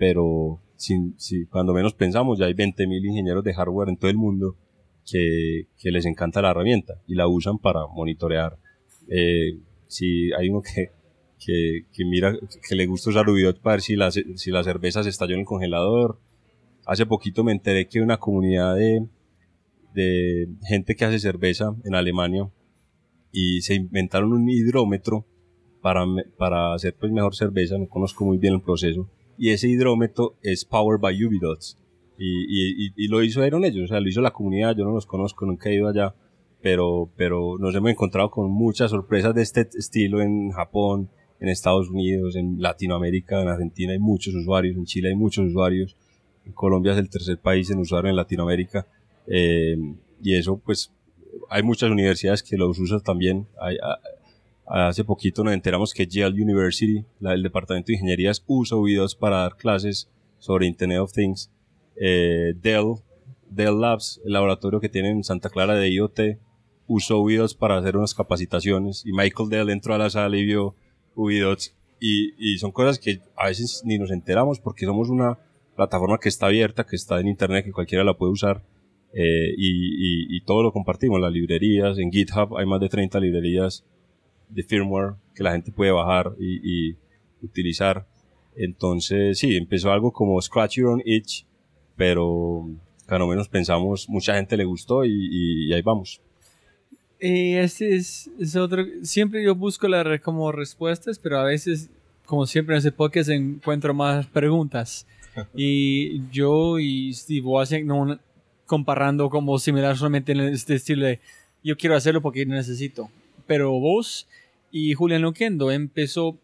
pero si, si, cuando menos pensamos ya hay 20.000 ingenieros de hardware en todo el mundo que, que, les encanta la herramienta y la usan para monitorear. Eh, si hay uno que, que, que, mira, que le gusta usar Ubidot para ver si la, si la cerveza se estalló en el congelador. Hace poquito me enteré que una comunidad de, de gente que hace cerveza en Alemania y se inventaron un hidrómetro para, para hacer pues mejor cerveza, no conozco muy bien el proceso, y ese hidrómetro es Powered by UV Y, y, y, lo hicieron ellos, o sea, lo hizo la comunidad, yo no los conozco, nunca he ido allá, pero, pero nos hemos encontrado con muchas sorpresas de este estilo en Japón, en Estados Unidos, en Latinoamérica, en Argentina hay muchos usuarios, en Chile hay muchos usuarios, en Colombia es el tercer país en usuario en Latinoamérica, Eh, y eso, pues, hay muchas universidades que los usan también. Hay, hace poquito nos enteramos que Yale University, la, el departamento de ingenierías, usa videos para dar clases sobre Internet of Things. Eh, Dell, Dell Labs, el laboratorio que tienen en Santa Clara de IoT, usó videos para hacer unas capacitaciones y Michael Dell entró a la sala y vio videos y, y son cosas que a veces ni nos enteramos porque somos una plataforma que está abierta, que está en internet, que cualquiera la puede usar eh, y, y, todo lo compartimos, las librerías, en GitHub hay más de 30 librerías de firmware que la gente puede bajar y, y utilizar. Entonces, sí, empezó algo como Scratch Your Own Itch, pero cada menos pensamos, mucha gente le gustó y, ahí vamos. Y este es, es, otro, siempre yo busco la, como respuestas, pero a veces, como siempre en ese podcast, encuentro más preguntas. y yo y Steve Wozniak comparando como similar solamente en este estilo de yo quiero hacerlo porque necesito. Pero vos y Julián Loquendo empezó,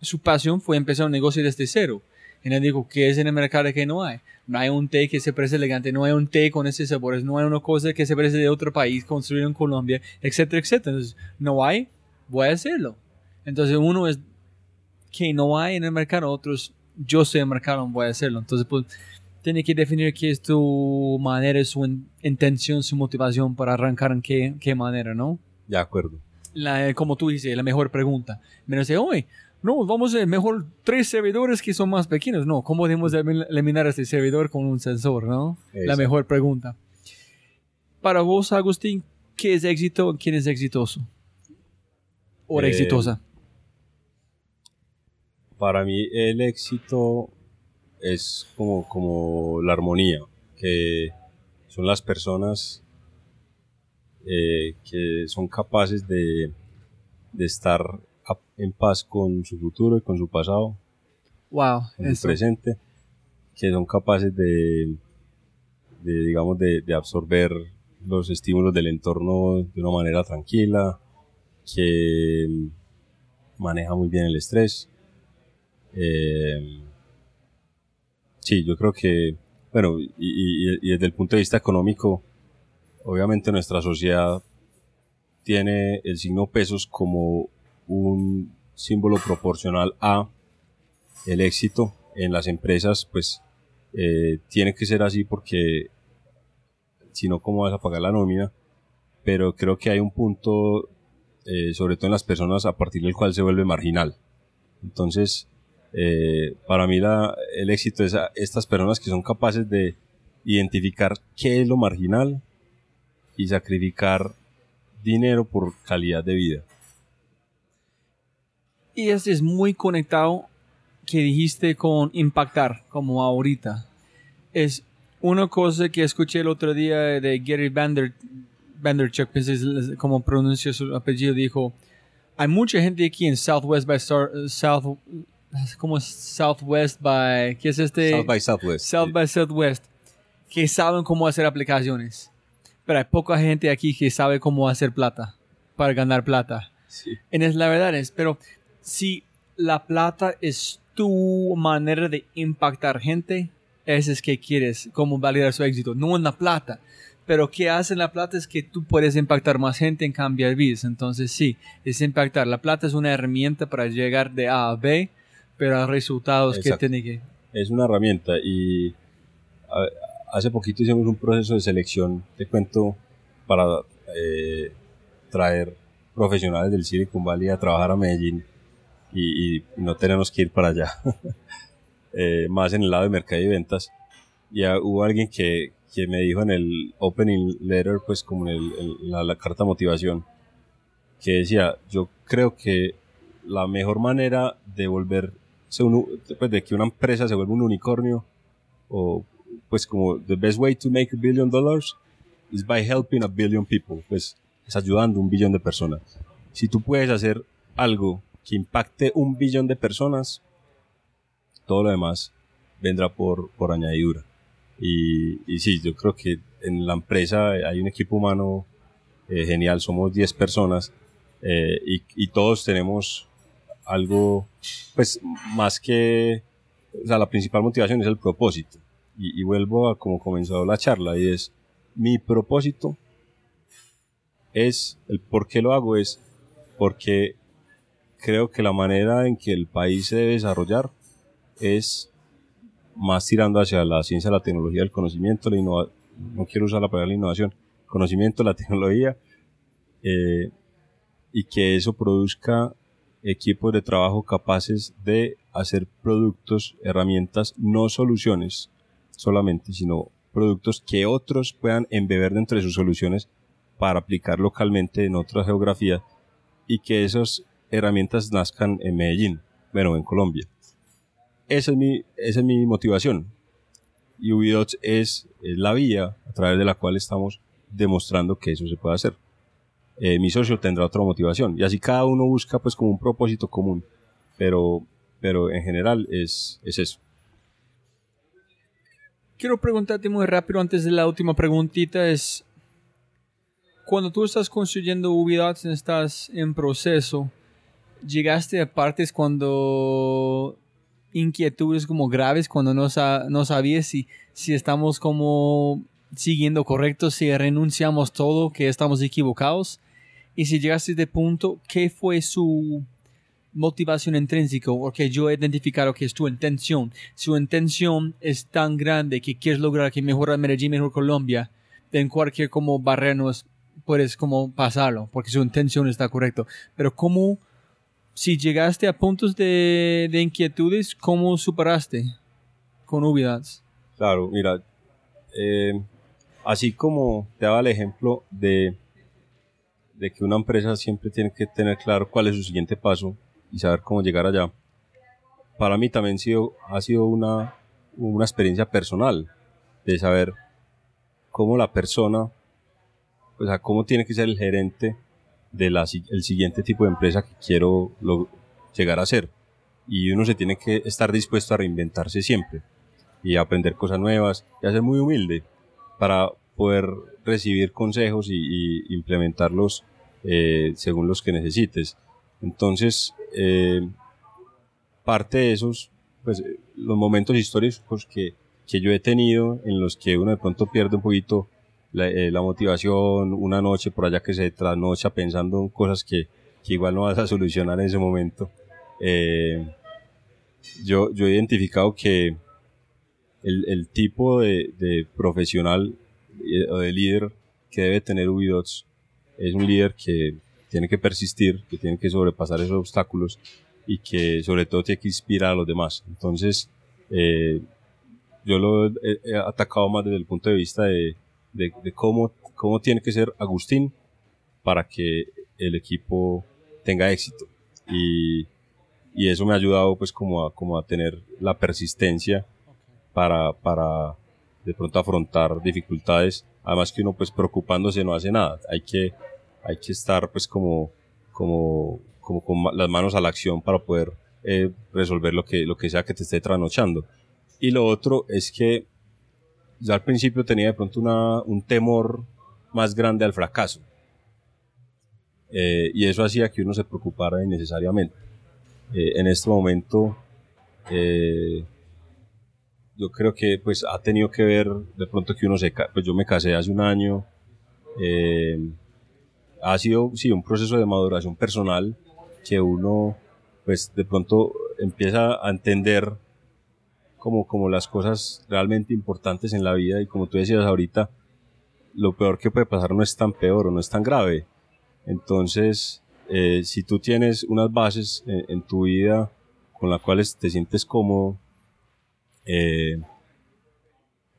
su pasión fue empezar un negocio desde cero. Y él dijo, ¿qué es en el mercado que no hay? No hay un té que se parece elegante, no hay un té con ese sabores, no hay una cosa que se parece de otro país construido en Colombia, etcétera, etcétera. Entonces, no hay, voy a hacerlo. Entonces, uno es que no hay en el mercado, otros, yo sé el mercado, voy a hacerlo. Entonces, pues, tiene que definir qué es tu manera, su intención, su motivación para arrancar en qué, qué manera, ¿no? De acuerdo. La, como tú dices, la mejor pregunta. Me dice, oye, no, vamos a mejor tres servidores que son más pequeños. No, ¿cómo podemos eliminar este servidor con un sensor, no? La mejor pregunta. Para vos, Agustín, ¿qué es éxito? ¿Quién es exitoso? ¿O eh, exitosa? Para mí el éxito es como, como la armonía, que son las personas eh, que son capaces de, de estar en paz con su futuro y con su pasado. Wow. Con su presente. Que son capaces de, de digamos, de, de, absorber los estímulos del entorno de una manera tranquila. Que maneja muy bien el estrés. Eh, sí, yo creo que, bueno, y, y, y desde el punto de vista económico, obviamente nuestra sociedad tiene el signo pesos como un símbolo proporcional a el éxito en las empresas, pues eh, tiene que ser así porque si no, ¿cómo vas a pagar la nómina? Pero creo que hay un punto, eh, sobre todo en las personas, a partir del cual se vuelve marginal. Entonces, eh, para mí la, el éxito es a estas personas que son capaces de identificar qué es lo marginal y sacrificar dinero por calidad de vida. Y este es muy conectado que dijiste con impactar, como ahorita. Es una cosa que escuché el otro día de Gary Vander, Vanderchuk, como pronuncia su apellido, dijo, hay mucha gente aquí en Southwest by South, como Southwest by, ¿qué es este? South by Southwest. South by Southwest, que saben cómo hacer aplicaciones. Pero hay poca gente aquí que sabe cómo hacer plata, para ganar plata. Sí. Y es la verdad, es, pero si la plata es tu manera de impactar gente, eso es que quieres, como validar su éxito, no en la plata. Pero ¿qué hace la plata? Es que tú puedes impactar más gente en cambiar vidas. Entonces sí, es impactar. La plata es una herramienta para llegar de A a B, pero a resultados que tiene que... Es una herramienta y hace poquito hicimos un proceso de selección, te cuento, para eh, traer profesionales del Silicon Valley a trabajar a Medellín y, no tenemos que ir para allá. Eh, más en el lado de mercado y ventas. Ya hubo alguien que, que me dijo en el opening letter, pues como en, la, carta motivación, que decía, yo creo que la mejor manera de volverse pues de que una empresa se vuelva un unicornio, o pues como the best way to make a billion dollars is by helping a billion people, pues es ayudando a un billón de personas. Si tú puedes hacer algo que impacte un billón de personas, todo lo demás vendrá por, por añadidura. Y, y sí, yo creo que en la empresa hay un equipo humano eh, genial, somos 10 personas eh, y, y, todos tenemos algo, pues más que, o sea, la principal motivación es el propósito. Y, vuelvo a como comenzó la charla y es, mi propósito es, el por qué lo hago es porque creo que la manera en que el país se debe desarrollar es más tirando hacia la ciencia, la tecnología, el conocimiento, la innovación, no quiero usar la palabra innovación, conocimiento, la tecnología, eh, y que eso produzca equipos de trabajo capaces de hacer productos, herramientas, no soluciones solamente, sino productos que otros puedan embeber dentro de sus soluciones para aplicar localmente en otra geografía y que esas herramientas nazcan en Medellín, bueno, en Colombia. Esa es mi, esa es mi motivación. Y Ubidots es, es la vía a través de la cual estamos demostrando que eso se puede hacer. Eh, mi socio tendrá otra motivación. Y así cada uno busca pues como un propósito común. Pero, pero en general es, es eso. Quiero preguntarte muy rápido antes de la última preguntita es, cuando tú estás construyendo Ubidots, estás en proceso, llegaste a partes cuando inquietudes como graves, cuando no, no sabías si, si estamos como siguiendo correcto, si renunciamos todo, que estamos equivocados. Y si llegaste a este punto, ¿qué fue su motivación intrínseca? Porque yo he identificado que es tu intención. Su intención es tan grande que quieres lograr que mejore Medellín, mejor Colombia. En cualquier como barrera puedes como pasarlo, porque su intención está correcto. Pero ¿cómo, si llegaste a puntos de, de inquietudes, cómo superaste con Ubidas? Claro, mira, eh, así como te daba el ejemplo de de que una empresa siempre tiene que tener claro cuál es su siguiente paso y saber cómo llegar allá. Para mí también sido, ha sido una, una experiencia personal de saber cómo la persona, o sea, cómo tiene que ser el gerente del el siguiente tipo de empresa que quiero llegar a ser. Y uno se tiene que estar dispuesto a reinventarse siempre y aprender cosas nuevas y a ser muy humilde para poder recibir consejos y, implementarlos eh, según los que necesites. Entonces, eh, parte de esos, pues, los momentos históricos que, que yo he tenido en los que uno de pronto pierde un poquito la, eh, motivación, una noche por allá que se trasnocha pensando en cosas que, que igual no vas a solucionar en ese momento. yo, yo he identificado que el, el tipo de, de profesional o de líder que debe tener Ubidots es un líder que tiene que persistir, que tiene que sobrepasar esos obstáculos y que sobre todo tiene que inspirar a los demás. Entonces, eh, yo lo he, atacado más desde el punto de vista de, de, cómo, cómo tiene que ser Agustín para que el equipo tenga éxito. Y, y eso me ha ayudado pues como a, como a tener la persistencia para, para de pronto afrontar dificultades. Además que uno pues preocupándose no hace nada. Hay que, hay que estar pues como, como, como con las manos a la acción para poder eh, resolver lo que, lo que sea que te esté trasnochando. Y lo otro es que ya al principio tenía de pronto una, un temor más grande al fracaso. Eh, y eso hacía que uno se preocupara innecesariamente. Eh, en este momento, eh, yo creo que pues ha tenido que ver de pronto que uno se pues yo me casé hace un año eh, ha sido sí un proceso de maduración personal que uno pues de pronto empieza a entender como como las cosas realmente importantes en la vida y como tú decías ahorita lo peor que puede pasar no es tan peor o no es tan grave entonces eh, si tú tienes unas bases en, tu vida con las cuales te sientes cómodo eh,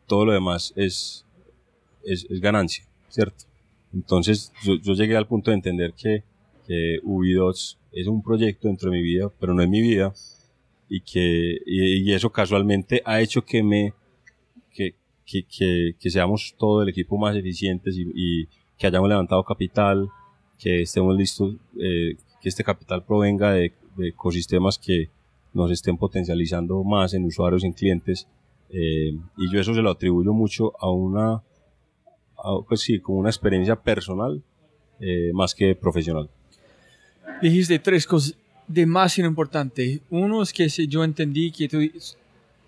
todo lo demás es, es, ganancia, ¿cierto? Entonces yo, llegué al punto de entender que, que UBI2 es un proyecto dentro de mi vida, pero no es mi vida, y que y, eso casualmente ha hecho que me que, que, que, seamos todo el equipo más eficientes y, que hayamos levantado capital, que estemos listos, eh, que este capital provenga de, de ecosistemas que, nos estén potencializando más en usuarios, en clientes. Eh, y yo eso se lo atribuyo mucho a una, pues sí, como una experiencia personal eh, más que profesional. Dijiste tres cosas demasiado importantes. Uno es que yo entendí que tú,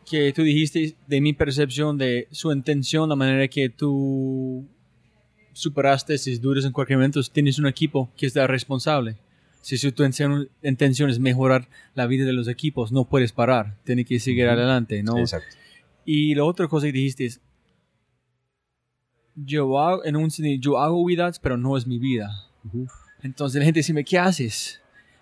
que tú dijiste de mi percepción de su intención, la manera que tú superaste esas dudas en cualquier momento, tienes un equipo que está responsable. Si tu intención es mejorar la vida de los equipos, no puedes parar, tienes que seguir adelante, ¿no? Exacto. Y la otra cosa que dijiste es, yo hago, en un yo hago vidas, pero no es mi vida. Entonces la gente dice, ¿qué haces?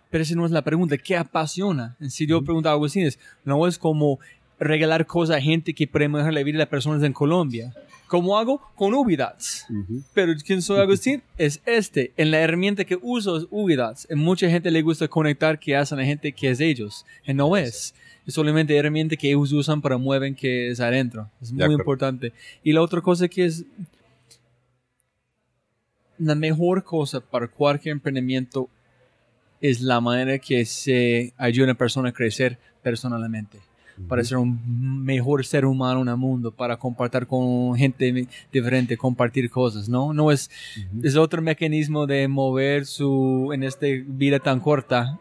Pero esa no es la pregunta, ¿qué apasiona? Si yo pregunto a Agustín, no es como regalar cosas a gente que puede mejorar la vida de las personas en Colombia. ¿Cómo hago? Con Ubidats. Pero ¿quién soy Agustín? es este. En la herramienta que uso es Ubidats. En mucha gente le gusta conectar que hacen a gente que es ellos. Y no es. Es solamente herramienta que ellos usan para mueven que es adentro. Es muy importante. Y la otra cosa que es la mejor cosa para cualquier emprendimiento es la manera que se ayuda a una persona a crecer personalmente para ser un mejor ser humano en el mundo, para compartir con gente diferente, compartir cosas, ¿no? No es, es otro mecanismo de mover su, en esta vida tan corta,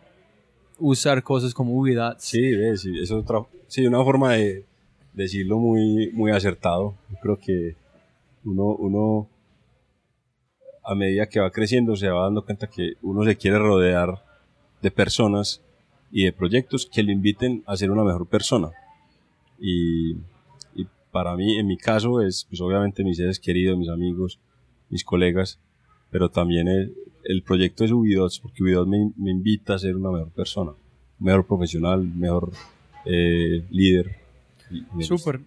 usar cosas como huida. Sí, sí, es otra, sí, una forma de decirlo muy, muy acertado. Yo creo que uno, uno, a medida que va creciendo, se va dando cuenta que uno se quiere rodear de personas y de proyectos que lo inviten a ser una mejor persona. Y, y para mí, en mi caso, es pues obviamente mis seres queridos, mis amigos, mis colegas, pero también el, el proyecto es Ubidots, porque Ubidots me, me, invita a ser una mejor persona, mejor profesional, mejor eh, líder. Súper.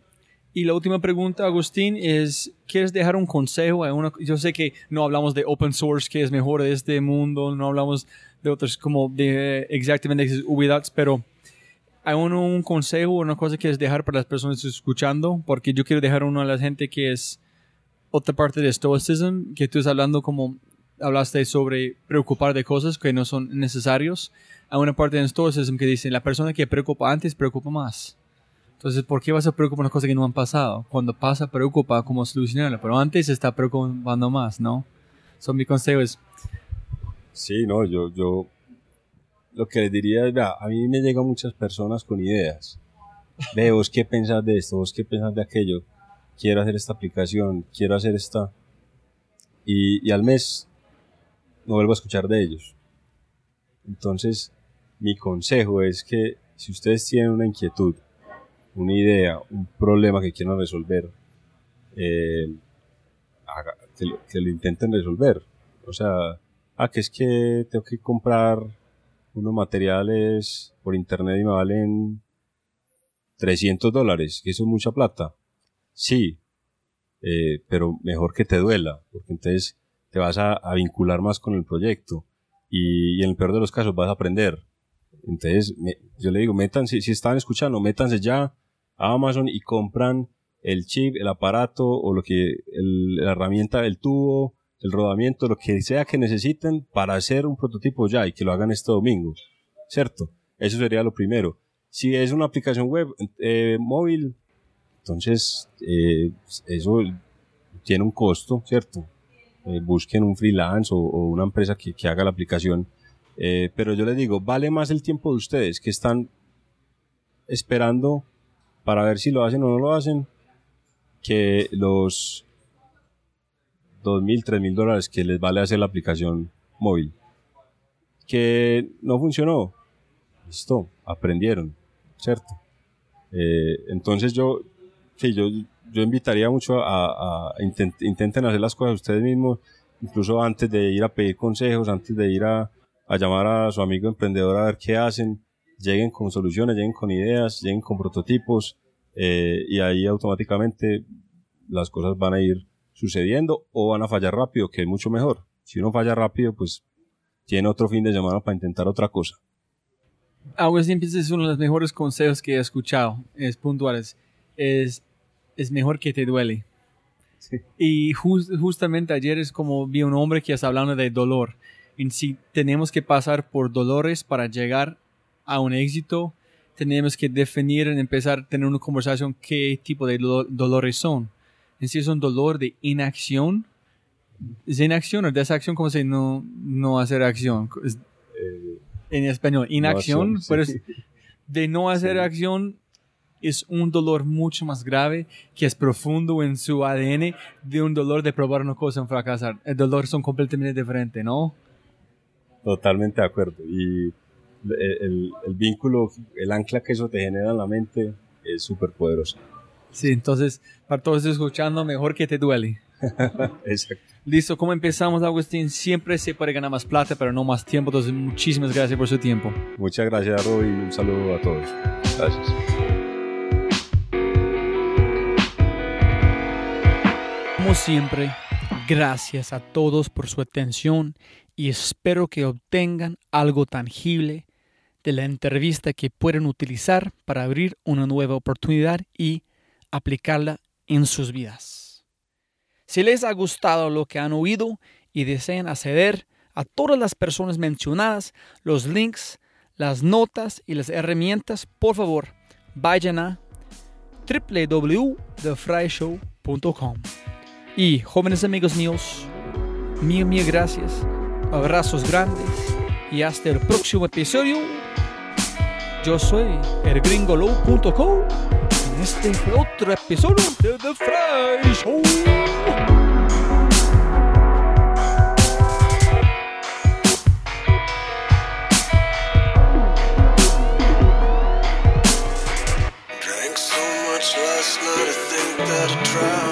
Y la última pregunta, Agustín, es, ¿quieres dejar un consejo? Una, yo sé que no hablamos de open source, que es mejor de este mundo, no hablamos de otros como de exactamente ubidas, pero hay un consejo o una cosa que quieres dejar para las personas escuchando, porque yo quiero dejar uno a la gente que es otra parte de Stoicism, que tú estás hablando como hablaste sobre preocupar de cosas que no son necesarios. Hay una parte de Stoicism que dice, la persona que preocupa antes preocupa más. Entonces, ¿por qué vas a preocupar unas cosas que no han pasado? Cuando pasa, preocupa cómo solucionarlo, pero antes está preocupando más, ¿no? Son mi consejo es, Sí, no, yo, yo lo que les diría es, a mí me llegan muchas personas con ideas. Ve, vos qué pensás de esto, vos qué pensás de aquello. Quiero hacer esta aplicación, quiero hacer esta. Y, y al mes no vuelvo a escuchar de ellos. Entonces, mi consejo es que si ustedes tienen una inquietud, una idea, un problema que quieran resolver, eh, que, que, lo, intenten resolver. O sea, ah, que es que tengo que comprar unos materiales por internet y me valen 300 dólares, que eso es mucha plata. Sí, eh, pero mejor que te duela, porque entonces te vas a, vincular más con el proyecto y, en el peor de los casos vas a aprender. Entonces, yo le digo, métanse, si están escuchando, métanse ya a Amazon y compran el chip, el aparato o lo que, la herramienta, el tubo, el rodamiento, lo que sea que necesiten para hacer un prototipo ya y que lo hagan este domingo, ¿cierto? Eso sería lo primero. Si es una aplicación web eh, móvil, entonces eh, eso tiene un costo, ¿cierto? Eh, busquen un freelance o, una empresa que, haga la aplicación. Pero yo les digo, vale más el tiempo de ustedes que están esperando para ver si lo hacen o no lo hacen que los dos mil, tres mil dólares que les vale hacer la aplicación móvil. Que no funcionó. Listo, aprendieron, ¿cierto? Eh, entonces yo, sí, yo, yo invitaría mucho a, a, intenten hacer las cosas ustedes mismos, incluso antes de ir a pedir consejos, antes de ir a, a llamar a su amigo emprendedor a ver qué hacen, lleguen con soluciones, lleguen con ideas, lleguen con prototipos, eh, y ahí automáticamente las cosas van a ir sucediendo o van a fallar rápido, que es mucho mejor. Si uno falla rápido, pues tiene otro fin de semana para intentar otra cosa. Agustín es uno de los mejores consejos que he escuchado, es puntuales, es, es mejor que te duele. Y justamente ayer es como vi un hombre que está hablando de dolor. Y si tenemos que pasar por dolores para llegar a un éxito, tenemos que definir y empezar a tener una conversación qué tipo de dolores son es es un dolor de inacción. ¿Es inacción o desacción? ¿Cómo se no, no hacer acción? Eh, en español, inacción. pero de no hacer acción es un dolor mucho más grave que es profundo en su ADN de un dolor de probar una cosa y fracasar. El dolor son completamente diferentes, ¿no? Totalmente de acuerdo. Y el, el, vínculo, el ancla que eso te genera en la mente es súper poderoso. Sí, entonces, para todos escuchando, mejor que te duele. Exacto. Listo, ¿cómo empezamos, Agustín? Siempre se puede ganar más plata, pero no más tiempo. Entonces, muchísimas gracias por su tiempo. Muchas gracias, Rob, y un saludo a todos. Gracias. Como siempre, gracias a todos por su atención y espero que obtengan algo tangible de la entrevista que pueden utilizar para abrir una nueva oportunidad y aplicarla en sus vidas. Si les ha gustado lo que han oído y desean acceder a todas las personas mencionadas, los links, las notas y las herramientas, por favor, vayan a www.thefryshow.com. Y jóvenes amigos míos, mil, mil gracias, abrazos grandes y hasta el próximo episodio. Yo soy elgringolow.com en este otro episodio de The Fry Show. Drank so much last night, I think that I.